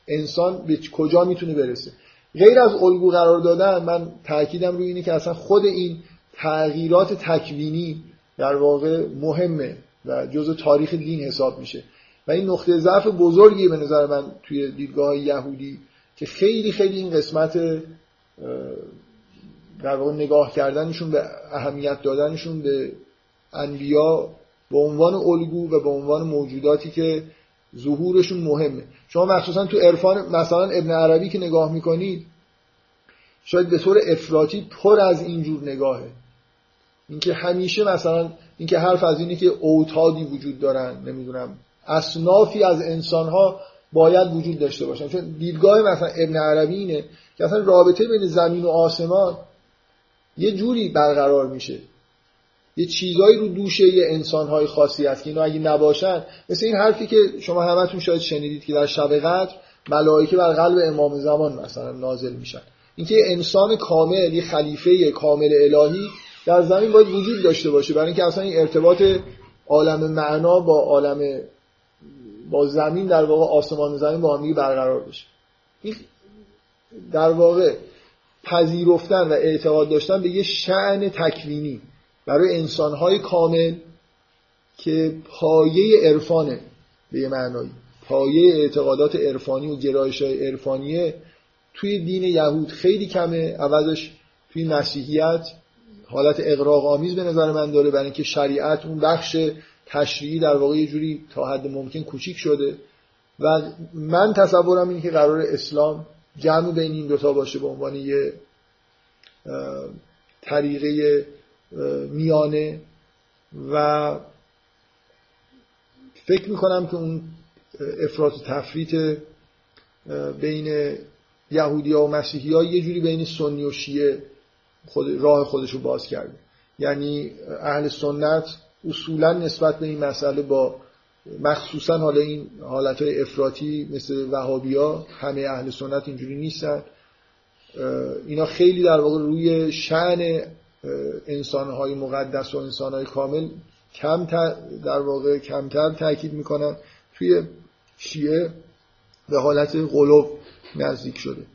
انسان به کجا می‌تونه برسه. غیر از الگو قرار دادن من تاکیدم روی اینه که اصلا خود این تغییرات تکوینی در واقع مهمه و جزء تاریخ دین حساب میشه. و این نقطه ضعف بزرگی به نظر من توی دیدگاه یهودی که خیلی خیلی این قسمت در واقع نگاه کردنشون به اهمیت دادنشون به انبیا به عنوان الگو و به عنوان موجوداتی که ظهورشون مهمه. شما مخصوصا تو عرفان مثلا ابن عربی که نگاه می‌کنید شاید به طور افراطی پر از اینجور نگاهه. اینکه همیشه مثلا اینکه حرف از اینه که اوتادی وجود دارن نمی‌دونم اصنافی از انسانها باید وجود داشته باشن. چون دیدگاه مثلا ابن عربی اینه که اصلا رابطه بین زمین و آسمان یه جوری برقرار میشه. یه چیزایی رو دوشه یه انسانهای خاصی هست که اینا اگه نباشن مثل این حرفی که شما همتون شاید شنیدید که در شب قدر ملائکه بر قلب امام زمان مثلا نازل میشن. اینکه انسان کامل یه خلیفه کامل الهی در زمین باید وجود داشته باشه. برای اینکه اصلا این ارتباط عالم معنا با عالم با زمین در واقع آسمان زمین با هم برقرار بشه. این در واقع پذیرفتن و اعتقاد داشتن به یه شعن تکوینی. برای انسانهای کامل که پایه عرفانه به یه معنایی پایه اعتقادات عرفانی و گرایش های عرفانیه توی دین یهود خیلی کمه. عوضش توی مسیحیت حالت اقراق آمیز به نظر من داره برای اینکه شریعت اون بخش تشریعی در واقع یه جوری تا حد ممکن کوچیک شده. و من تصورم اینه که قرار اسلام جمع بین این دوتا باشه به عنوان یه طریقه میانه و فکر می‌کنم که اون افراط و تفریط بین یهودی ها و مسیحی یه جوری بین سنی و شیعه خود راه خودش رو باز کرده. یعنی اهل سنت اصولا نسبت به این مسئله با مخصوصا حالا این حالت های افراطی مثل وهابی ها همه اهل سنت اینجوری نیستن. اینا خیلی در واقع روی شعن انسانهای مقدس و انسانهای کامل کم در واقع کمتر تاکید می‌کنن توی شیعه به حالت قلوب نزدیک شده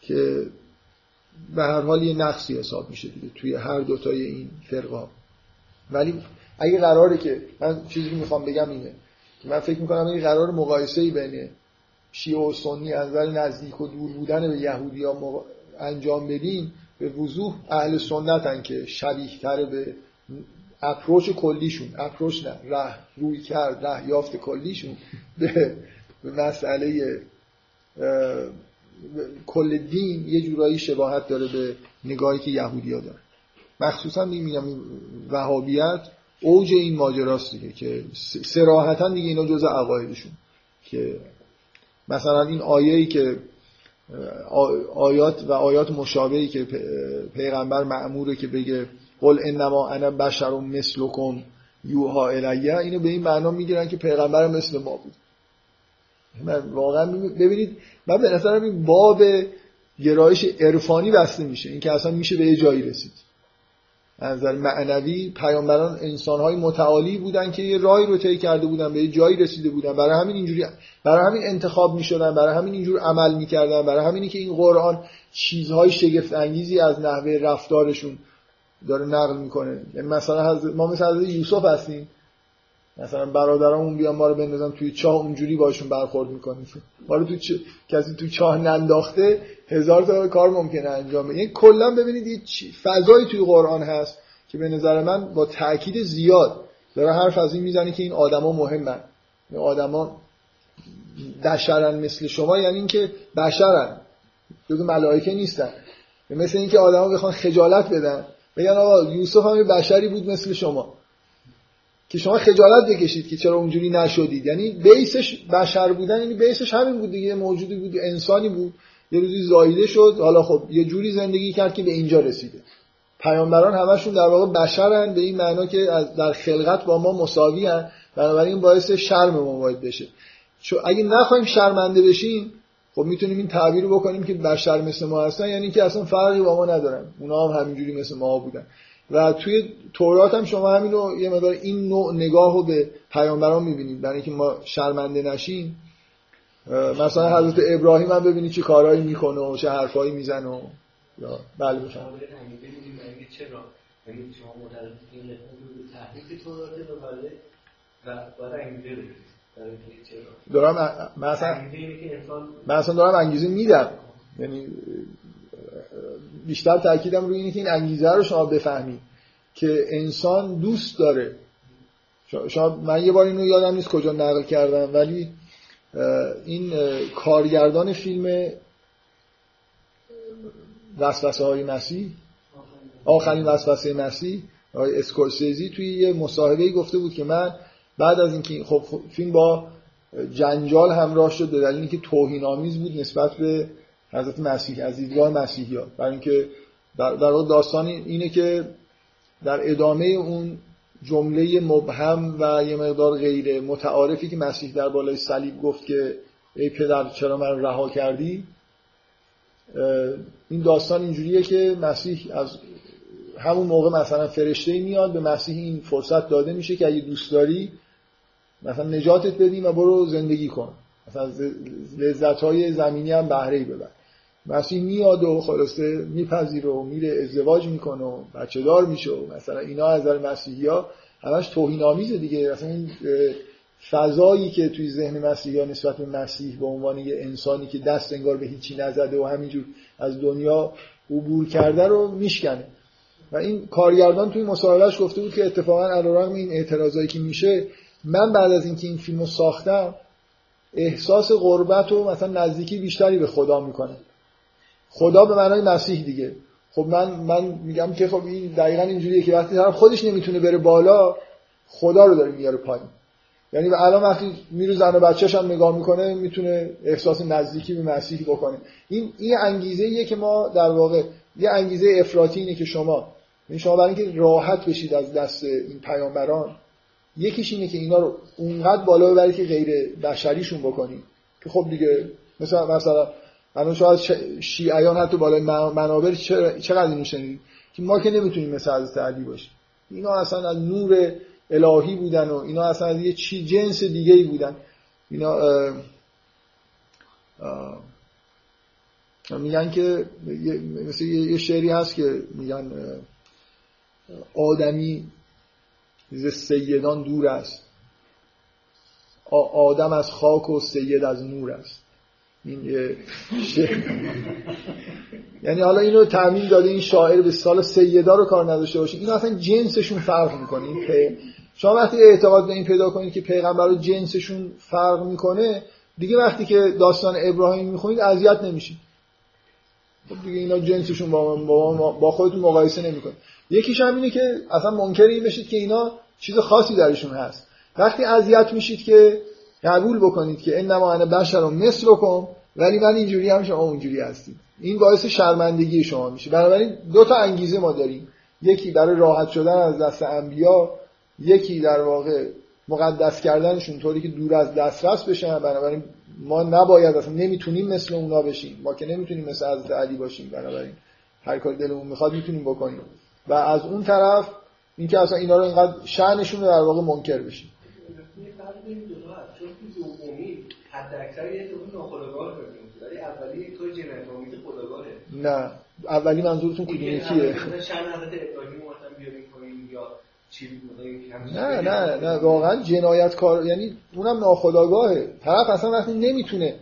که به هر حال یه نقصی حساب میشه دیگه توی هر دوتای این فرقا ولی اگه قراره که من چیزی که می‌خوام بگم اینه من فکر می‌کنم این قرار مقایسه ای بین شیعه و سنی از نزدیک و دور بودن به یهودی ها انجام بدیم به وضوح اهل سنتن که شبیه تره به اپروچ کلیشون اپروچ نه ره روی کرد ره یافت کلیشون به مسئله کل دین یه جورایی شباهت داره به نگاهی که یهودی ها داره مخصوصا میگم وهابیت اوج این ماجراست دیگه که سراحتا دیگه اینا جز عقایدشون که مثلا این آیه‌ای که آیات و آیات مشابهی که پیغمبر معموره که بگه قل انما انا بشر مثلکم یوها الیه. اینو به این معنا می‌گیرن که پیغمبر مثل ما بود. من واقعا ببینید من به نظرم این باب گرایش عرفانی بسته میشه. این که اصلا میشه به یه جایی رسید. نظر معنوی پیامبران انسانهای متعالی بودن که یه راهی رو طی کرده بودن به یه جایی رسیده بودن. برای همین اینجوری برای همین انتخاب می‌شدن برای همین اینجور عمل می‌کردن برای همینی که این قرآن چیزهای شگفت انگیزی از نحوه رفتارشون داره نقل می‌کنه. یعنی مثلا ما مثلا حضرت یوسف هستیم. مثلا برادرامون بیان ما رو بندازن توی چاه اونجوری باشون برخورد می‌کنیم. ما رو توی چ... کسی توی چاه ننداخته هزار تا کار ممکنه انجام بده. یعنی کلا ببینید یه فضایی توی قرآن هست که به نظر من با تاکید زیاد داره حرف از این می‌زنه که این آدما مهمن. این آدما بشرن مثل شما یعنی اینکه بشرن. جز ملائکه نیستن. مثل اینکه آدما بخوان خجالت بدن. بگن آقا یوسف هم بشری بود مثل شما. که شما خجالت بکشید که چرا اونجوری نشدید. یعنی بیسش بشر بودن یعنی بیسش همین بود دیگه موجودی بود انسانی بود. یه روزی زایده شد. حالا خب یه جوری زندگی کرد که به اینجا رسیده. پیامبران همشون در واقع بشرن به این معنا که از در خلقت با ما مساوی هن. بنابراین باعث شرم ما باید بشه. چون اگه نخوایم شرمنده بشیم خب می‌تونیم این تعبیر رو بکنیم که بشر مثل ما هستن یعنی که اصلا فرقی با ما ندارن. اونا هم همینجوری مثل ما بودن. و توی تورات هم شما همین رو یه مقدار این نوع نگاه رو به پیامبران می‌بینید. برای اینکه ما شرمنده نشیم مثلا حضرت ابراهیم هم ببینید چه کارهایی می‌کنه و چه حرفایی می‌زنه و یا بله چرا؟ یعنی باید انگیزه دارم مثلا من اصلا دارم انگیزه میدم. یعنی بیشتر تاکیدم روی اینه که این انگیزه رو شما بفهمید که انسان دوست داره. شما من یه بار اینو یادم نیست کجا نقل کردم ولی این کارگردان فیلم وسوسه های مسیح آخرین وسوسه مسیح آقای اسکورسیزی توی یه مصاحبه گفته بود که من بعد از اینکه خب فیلم با جنجال همراه شد به دلیل اینکه توهین آمیز بود نسبت به حضرت مسیح از دیدگاه مسیحی ها برای اینکه در, در داستان اینه که در ادامه اون جمله مبهم و یه مقدار غیر متعارفی که مسیح در بالای صلیب گفت که ای پدر چرا من رها کردی؟ این داستان اینجوریه که مسیح از همون موقع مثلا فرشته میاد به مسیح این فرصت داده میشه که اگه دوست داری مثلا نجاتت بدیم و برو زندگی کن. مثلا لذت های زمینی هم بهره ببر. مسیح میاد و خلاصه میپذیره و میره ازدواج می‌کنه و بچه دار میشه و مثلا اینا از نظر مسیحی ها همش توهین آمیزه دیگه. مثلا این فضایی که توی ذهن مسیحی ها نسبت به مسیح به عنوان یه انسانی که دست انگار به هیچی نزده و همینجور از دنیا عبور کرده رو میشکنه. و این کارگردان توی مصاحبهش گفته بود که اتفاقا علیرغم این اعتراضایی که میشه من بعد از اینکه این فیلمو ساختم احساس غربت و مثلا نزدیکی بیشتری به خدا می‌کنه. خدا به معنای مسیح دیگه. خب من من میگم که خب این دقیقا اینجوریه که وقتی طرف خودش نمی‌تونه بره بالا خدا رو داره میاره پایین. یعنی الان وقتی میره زن و بچه‌ش هم نگاه می‌کنه می‌تونه احساس نزدیکی به مسیح بکنه. این این انگیزه ایه که ما در واقع یه انگیزه افراطی اینه که شما این یعنی شما برای اینکه راحت بشید از دست این پیامبران یکیش اینه که اینا رو اونقدر بالا ببرید که غیر بشریشون بکنید. که خب دیگه مثلا مثلا الان شاید شیعیان حتی بالای منابر چقدر اینو شنیدید که ما که نمی‌تونیم مثل حضرت علی باشیم. اینا اصلا از نور الهی بودن و اینا اصلا از یه چی جنس دیگه ای بودن. اینا اه اه میگن که مثل یه شعری هست که میگن آدمی ز سیدان دور است. آدم از خاک و سید از نور است. این یعنی حالا اینو تعمین داده این شاعر به سال سیدا رو کار نداشته باشه. این اصلا جنسشون فرق می‌کنه. این شما وقتی اعتقاد به این پیدا کنید که پیغمبر جنسشون فرق می‌کنه دیگه وقتی که داستان ابراهیم می‌خونید اذیت نمیشید. خب دیگه اینا جنسشون با, با, با خودتون مقایسه نمی‌کنه یکیش هم اینه که اصلا منکر این بشید که اینا چیز خاصی درشون هست. وقتی اذیت میشید که قبول بکنید که انما انا بشر مثل بکن ولی من اینجوری هم شما اونجوری هستیم این باعث شرمندگی شما میشه. بنابراین دو تا انگیزه ما داریم. یکی برای راحت شدن از دست انبیا یکی در واقع مقدس کردنشون طوری که دور از دسترس بشن. بنابراین ما نباید اصلا نمی‌تونیم مثل اونا بشیم. ما که نمی‌تونیم مثل حضرت علی باشیم. بنابراین هر کاری دلمون می‌خواد می‌تونیم بکنیم. و از اون طرف اینکه اصلا اینا رو اینقدر شأنشون رو در واقع منکر بشیم. نه. اولی منظورتون کدوم یکیه نه نه نه. واقعا جنایتکار یعنی اونم ناخداگاهه طرف اصلا وقتی نمی‌تونه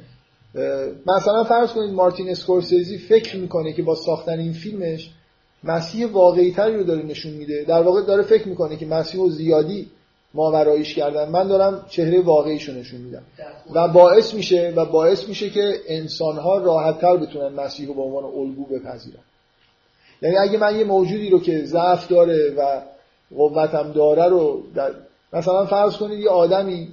مثلا فرض کنید مارتین اسکورسیزی فکر می‌کنه که با ساختن این فیلمش مسیح واقعی تری رو داره نشون میده. در واقع داره فکر می‌کنه که مسیح و زیادی ماوراییش کردن. من دارم چهره واقعیشو نشون میدم. و باعث میشه و باعث میشه که انسانها راحتتر بتونن مسیح رو به عنوان الگو بپذیرن. یعنی اگه من یه موجودی رو که ضعف داره و قوتم داره رو در... مثلا فرض کنید یه آدمی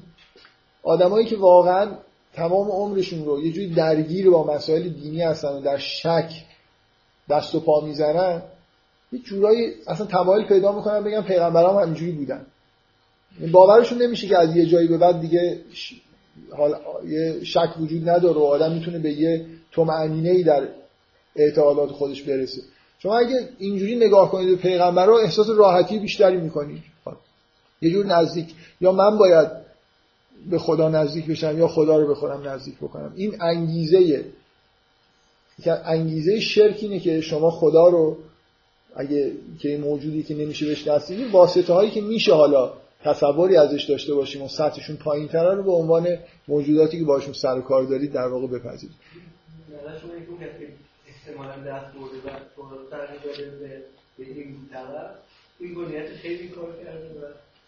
آدمایی که واقعا تمام عمرشون رو یه جوری درگیر با مسائل دینی هستن و در شک دست و پا می‌زنن یه جورایی اصلا تمایل پیدا می‌کنن بگن پیغمبرام همینجوری بودن. باورشون نمیشه که از یه جایی به بعد دیگه حال یه شک وجود نداره و آدم می‌تونه به یه طمأنینه ای در اعتقادات خودش برسه. شما اگه اینجوری نگاه کنید به پیغمبر رو احساس راحتی بیشتری می‌کنید یه جور نزدیک. یا من باید به خدا نزدیک بشم یا خدا رو به خودم نزدیک بکنم. این انگیزه انگیزه شرک اینه که شما خدا رو اگه که موجودی که نمیشه بهش دست واسطه هایی که میشه حالا تصوری ازش داشته باشیم و سطحشون پایین تره رو به عنوان موجوداتی که باشون سر و کار دارید در واقع بپذیرید.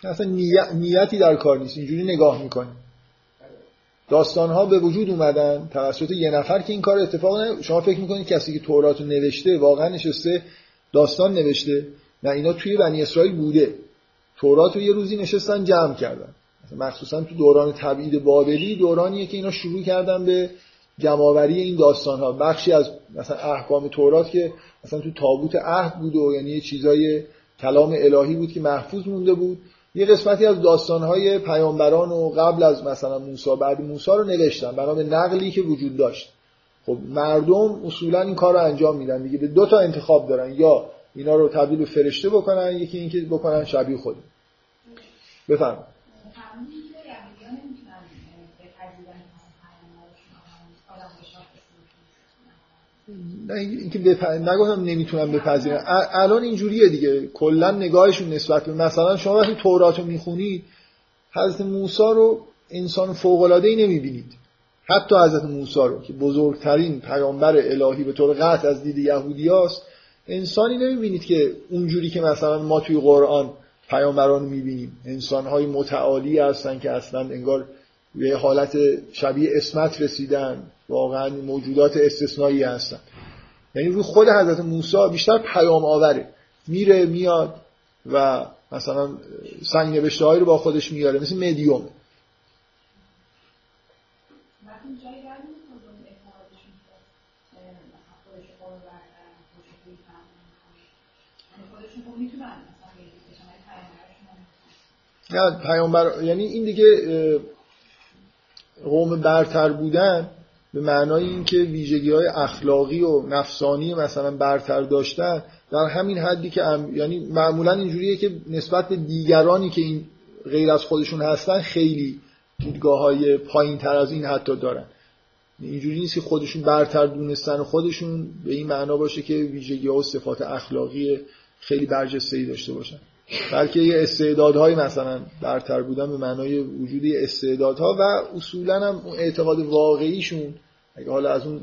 اصلا نیتی در کار نیست. اینجوری نگاه می‌کنیم. داستان ها به وجود اومدن. توسط یه نفر که این کار اتفاق نه شما فکر می‌کنید کسی که تورات نوشته واقعا نشسته داستان نوشته. نه اینا توی بنی اسرائیل بوده. تورات رو یه روزی نشستن جمع کردن. مخصوصا تو دوران تبعید بابلی دورانیه که اینا شروع کردن به جمعآوری این داستان ها بخشی از مثلا احکام تورات که مثلا تو تابوت عهد بود و یعنی چیزای کلام الهی بود که محفوظ مونده بود. یه قسمتی از داستان های پیامبران و قبل از مثلا موسی بعد موسی رو نوشتن بنا به نقلی که وجود داشت. خب مردم اصولا این کار رو انجام میدن. دیگه به دو تا انتخاب دارن یا اینا رو تبدیل به فرشته بکنن یکی اینکه بکنن شبیه خود. بفرم نه اینکه بپ... نگفتم نمی‌تونم بپذیرم الان اینجوریه دیگه. کلا نگاهشون نسبت به مثلا شما وقتی تورات رو می‌خونید حضرت موسی رو انسان فوق العاده ای نمی‌بینید. حتی حضرت موسی رو که بزرگترین پیامبر الهی به طور قطع از دید یهودیاست انسانی نمی‌بینید که اونجوری که مثلا ما توی قرآن پیامبران می‌بینیم. انسانهای متعالی هستن که اصلا انگار به حالت شبیه اسمت رسیدن. واقعا موجودات استثنایی هستن. یعنی روی خود حضرت موسی بیشتر پیام آوره. میره میاد و مثلا سنگ نوشته رو با خودش میاره. مثل مدیوم. نه پیامبر یعنی این دیگه قوم برتر بودن به معنای اینکه ویژگی های اخلاقی و نفسانی مثلا برتر داشتن در همین حدی که یعنی معمولا اینجوریه که نسبت به دیگرانی که این غیر از خودشون هستن خیلی دیدگاه های پایین تر از این حتی دارن. اینجوری نیست که خودشون برتر دونستن خودشون به این معنا باشه که ویژگی ها و صفات اخلاقی خیلی برجسته داشته باشن. بلکه یه استعدادهای مثلا برتر بودن به معنای وجود یه استعدادها و اصولا هم اعتقاد واقعیشون اگه حالا از اون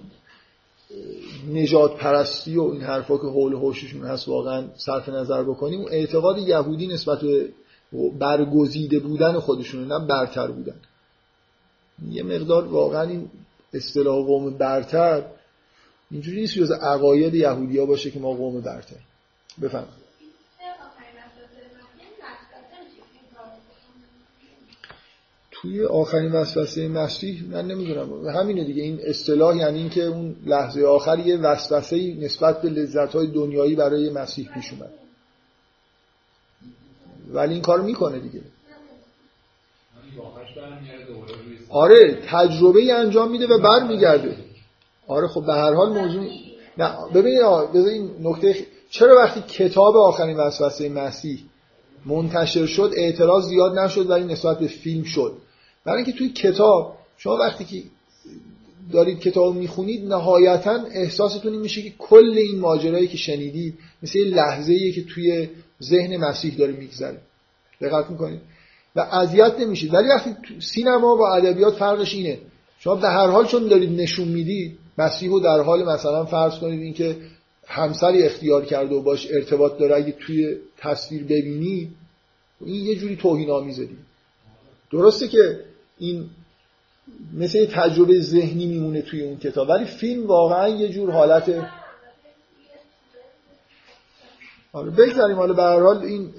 نجات پرستی و این حرفا که حول حوششون هست واقعا صرف نظر بکنیم اون اعتقاد یهودی نسبت به برگزیده بودن خودشون نه برتر بودن. یه مقدار واقعا این اصطلاح قوم برتر اینجوری نیست جز عقاید یهودی ها باشه که ما قوم برتر بفهم توی آخرین وسوسه مسیح من نمی‌دونم. همینه دیگه. این اصطلاح یعنی اینکه اون لحظه آخر یه وسوسه نسبت به لذت های دنیایی برای مسیح پیش اومد. ولی این کار می‌کنه دیگه. آره تجربه انجام میده و برمیگرده. آره خب به هر حال موضوع نه ببینید این نکته چرا وقتی کتاب آخرین وسوسه مسیح منتشر شد اعتراض زیاد نشد ولی نسبت به فیلم شد؟ برای اینکه توی کتاب شما وقتی که دارید کتاب می‌خونید نهایتا احساستون این میشه که کل این ماجرایی که شنیدید مثل یه لحظه که توی ذهن مسیح داره میگذره. دقت می‌کنید؟ و اذیت نمیشید. ولی وقتی سینما با ادبیات فرقش اینه. شما به هر حال چون دارید نشون می‌دید مسیح رو در حال مثلا فرض کنید اینکه همسری اختیار کرده و باش ارتباط داره اگه توی تصویر ببینی این یه جوری توهین آمیزه درسته که این مثل یه تجربه ذهنی میمونه توی اون کتاب. ولی فیلم واقعا یه جور حالت آره بگذاریم. حالا به هر حال این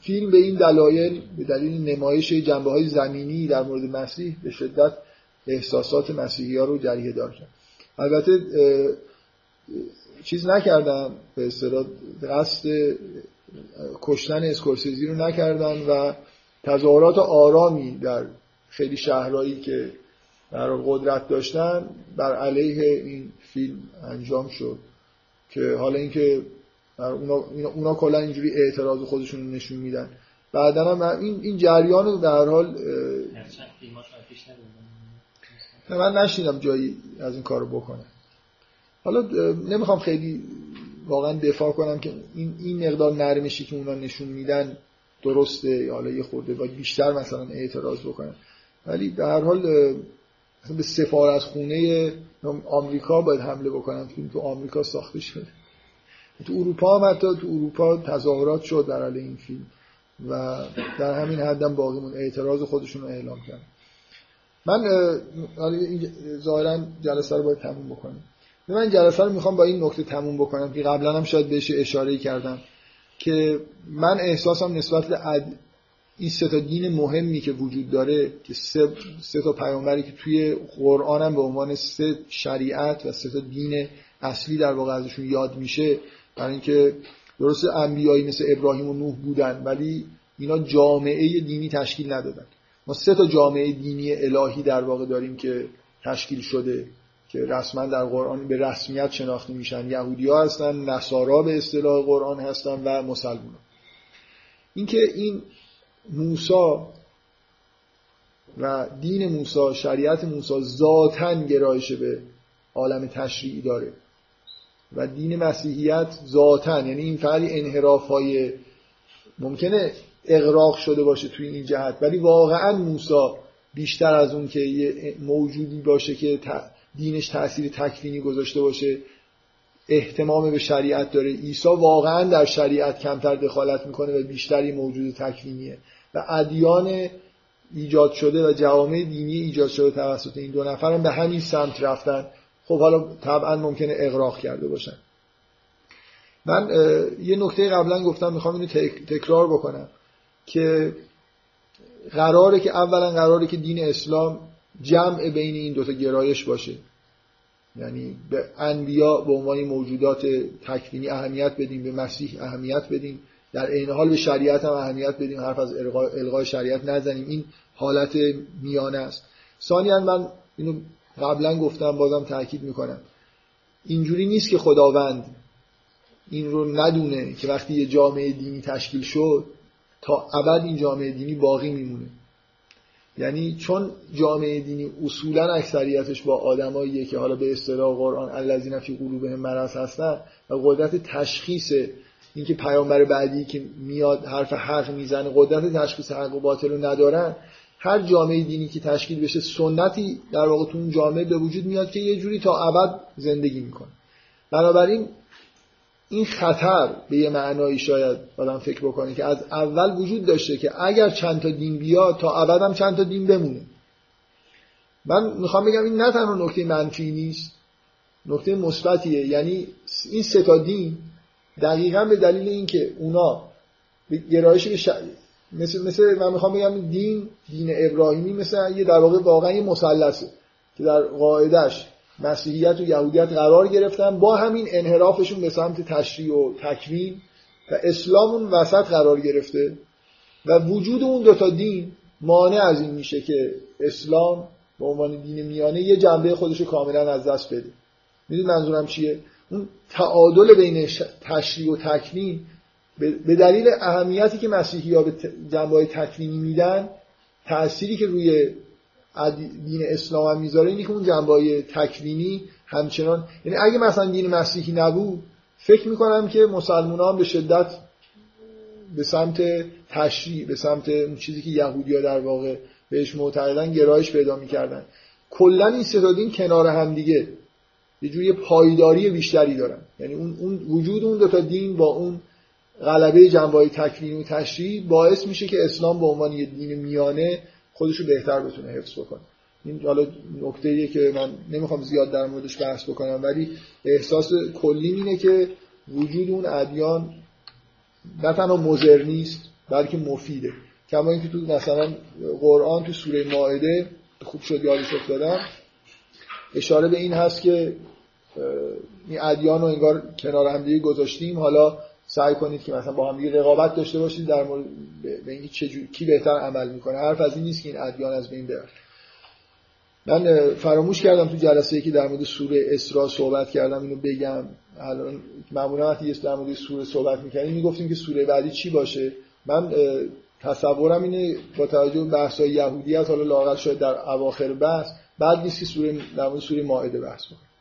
فیلم به این دلایل به دلیل نمایش جنبه های زمینی در مورد مسیح به شدت احساسات مسیحی ها رو جریه دار کرد. البته چیز نکردن به اصطلاح قصد کشتن اسکورسیزی رو نکردن و تظاهرات آرامی در خیلی شهرهایی که در قدرت داشتن بر علیه این فیلم انجام شد که حالا اینکه اونا, اونا کلا اینجوری اعتراض خودشون نشون میدن. بعدا هم این, این جریان رو در حال من نشیدم جایی از این کارو بکنه. حالا نمی‌خوام خیلی واقعا دفاع کنم که این, این مقدار نرمشی که اونا نشون میدن درسته حالا یه خورده باید بیشتر مثلا اعتراض بکنن ولی در هر حال به سفارت خونه آمریکا باید حمله بکنن فیلم تو آمریکا ساخته شده. تو اروپا هم حتی تو اروپا تظاهرات شد در حال این فیلم و در همین حدم باقیمون اعتراض خودشون رو اعلام کرد من ظاهرا جلسه رو باید تموم بکنم من جلسه رو می‌خوام با این نکته تموم بکنم که قبلا هم شاید بهش اشاره کردم که من احساسم نسبت به این سه تا دین مهمی که وجود داره که سه, سه تا پیامبری که توی قرآن هم به عنوان سه شریعت و سه تا دین اصلی در واقع ازشون یاد میشه برای اینکه درست انبیایی مثل ابراهیم و نوح بودن ولی اینا جامعه دینی تشکیل ندادن. ما سه تا جامعه دینی الهی در واقع داریم که تشکیل شده که رسما در قرآن به رسمیت شناخته میشن. یهودی ها هستن نصارا به اصطلاح قرآن هستن و مسلمان اینکه این موسا و دین موسا شریعت موسا ذاتا گرایش به عالم تشریعی داره. و دین مسیحیت ذاتا یعنی این فعلی انحراف های ممکنه اغراق شده باشه توی این جهت ولی واقعا موسا بیشتر از اون که یه موجودی باشه که دینش تاثیر تکوینی گذاشته باشه احتمام به شریعت داره. عیسی واقعا در شریعت کمتر دخالت می‌کنه و بیشتری موجود تکوینیه. و ادیان ایجاد شده و جوامع دینی ایجاد شده توسط این دو نفر هم به همین سمت رفتن. خب حالا طبعا ممکنه اغراق کرده باشن. من یه نکته قبلا گفتم می‌خوام اینو تکرار بکنم که قراره که اولا قراره که دین اسلام جمع بین این دوتا گرایش باشه. یعنی به انبیا به عنوان موجودات تکوینی اهمیت بدیم به مسیح اهمیت بدیم. در این حال به شریعت هم اهمیت بدیم حرف از الغای شریعت نزنیم. این حالت میانه است. ثانیا من اینو قبلا گفتم بازم تاکید می‌کنم. اینجوری نیست که خداوند این رو ندونه که وقتی یه جامعه دینی تشکیل شد تا ابد این جامعه دینی باقی میمونه. یعنی چون جامعه دینی اصولا اکثریتش با آدماییه که حالا به اصطلاح قرآن الذین فی قلوبهم مرض هستن و قدرت تشخیص اینکه پیامبر بعدی که میاد حرف حق می‌زنه قدرت تشخیص حق و باطل رو ندارن هر جامعه دینی که تشکیل بشه سنتی در واقع تو اون جامعه به وجود میاد که یه جوری تا ابد زندگی می‌کنه. بنابراین این خطر به یه معنایی شاید آدم فکر بکنه که از اول وجود داشته که اگر چند تا دین بیاد تا ابد هم چند تا دین بمونه. من می‌خوام بگم این نه تنها نکته منفی نیست نکته مثبتیه. یعنی این سه تا دین دقیقا به دلیل اینکه اونا به گرایش به ش... مثل مثل من می‌خوام بگم دین دین ابراهیمی مثل یه در واقع واقعا یه مثلثه که در قاعدش مسیحیت و یهودیت قرار گرفتن با همین انحرافشون به سمت تشریع و تکوین و اسلام اون وسط قرار گرفته و وجود اون دوتا دین مانع از این میشه که اسلام به عنوان دین میانه یه جنبه خودش کاملا از دست بده. می‌دونی منظورم چیه؟ تعادل بین تشریع و تکوین به دلیل اهمیتی که مسیحی ها به جنبه تکوینی میدن تأثیری که روی دین اسلام هم می‌ذاره اینه که اون جنبه تکوینی همچنان یعنی اگه مثلا دین مسیحی نبود فکر می‌کنم که مسلمان به شدت به سمت تشریع به سمت اون چیزی که یهودی ها در واقع بهش معتقدن گرایش پیدا می‌کردن. کلا این سه دین کنار هم دیگه یه جوری پایداری بیشتری دارن. یعنی اون, اون وجود اون دو تا دین با اون غلبه جنبه تکوین و تشریع باعث میشه که اسلام به عنوان یه دین میانه خودش رو بهتر بتونه حفظ بکنه. این حالا نکته که من نمی‌خوام زیاد در موردش بحث بکنم ولی احساس کلی اینه که وجود اون ادیان نه تنها مزرنیست بلکه مفیده. کما اینکه تو مثلا قرآن تو سوره مائده خوب شد یادش افتادم اشاره به این هست که این ادیان رو انگار کنار هم دیگه گذاشتیم. حالا سعی کنید که مثلا با هم دیگه رقابت داشته باشید در مورد به اینکه چجور... کی بهتر عمل می‌کنه. حرف از این نیست که این ادیان از بین بره. من فراموش کردم تو جلسه ای که در مورد سوره اسراء صحبت کردم اینو بگم. الان معمولا وقتی در مورد سوره صحبت می‌کنیم می‌گفتیم که سوره بعدی چی باشه؟ من تصورم اینه با توجه به بحث های یهودیت حالا لاغر شاید در اواخر بحث. بعد نیست که سوره در مورد سوره مائده بحث بکنیم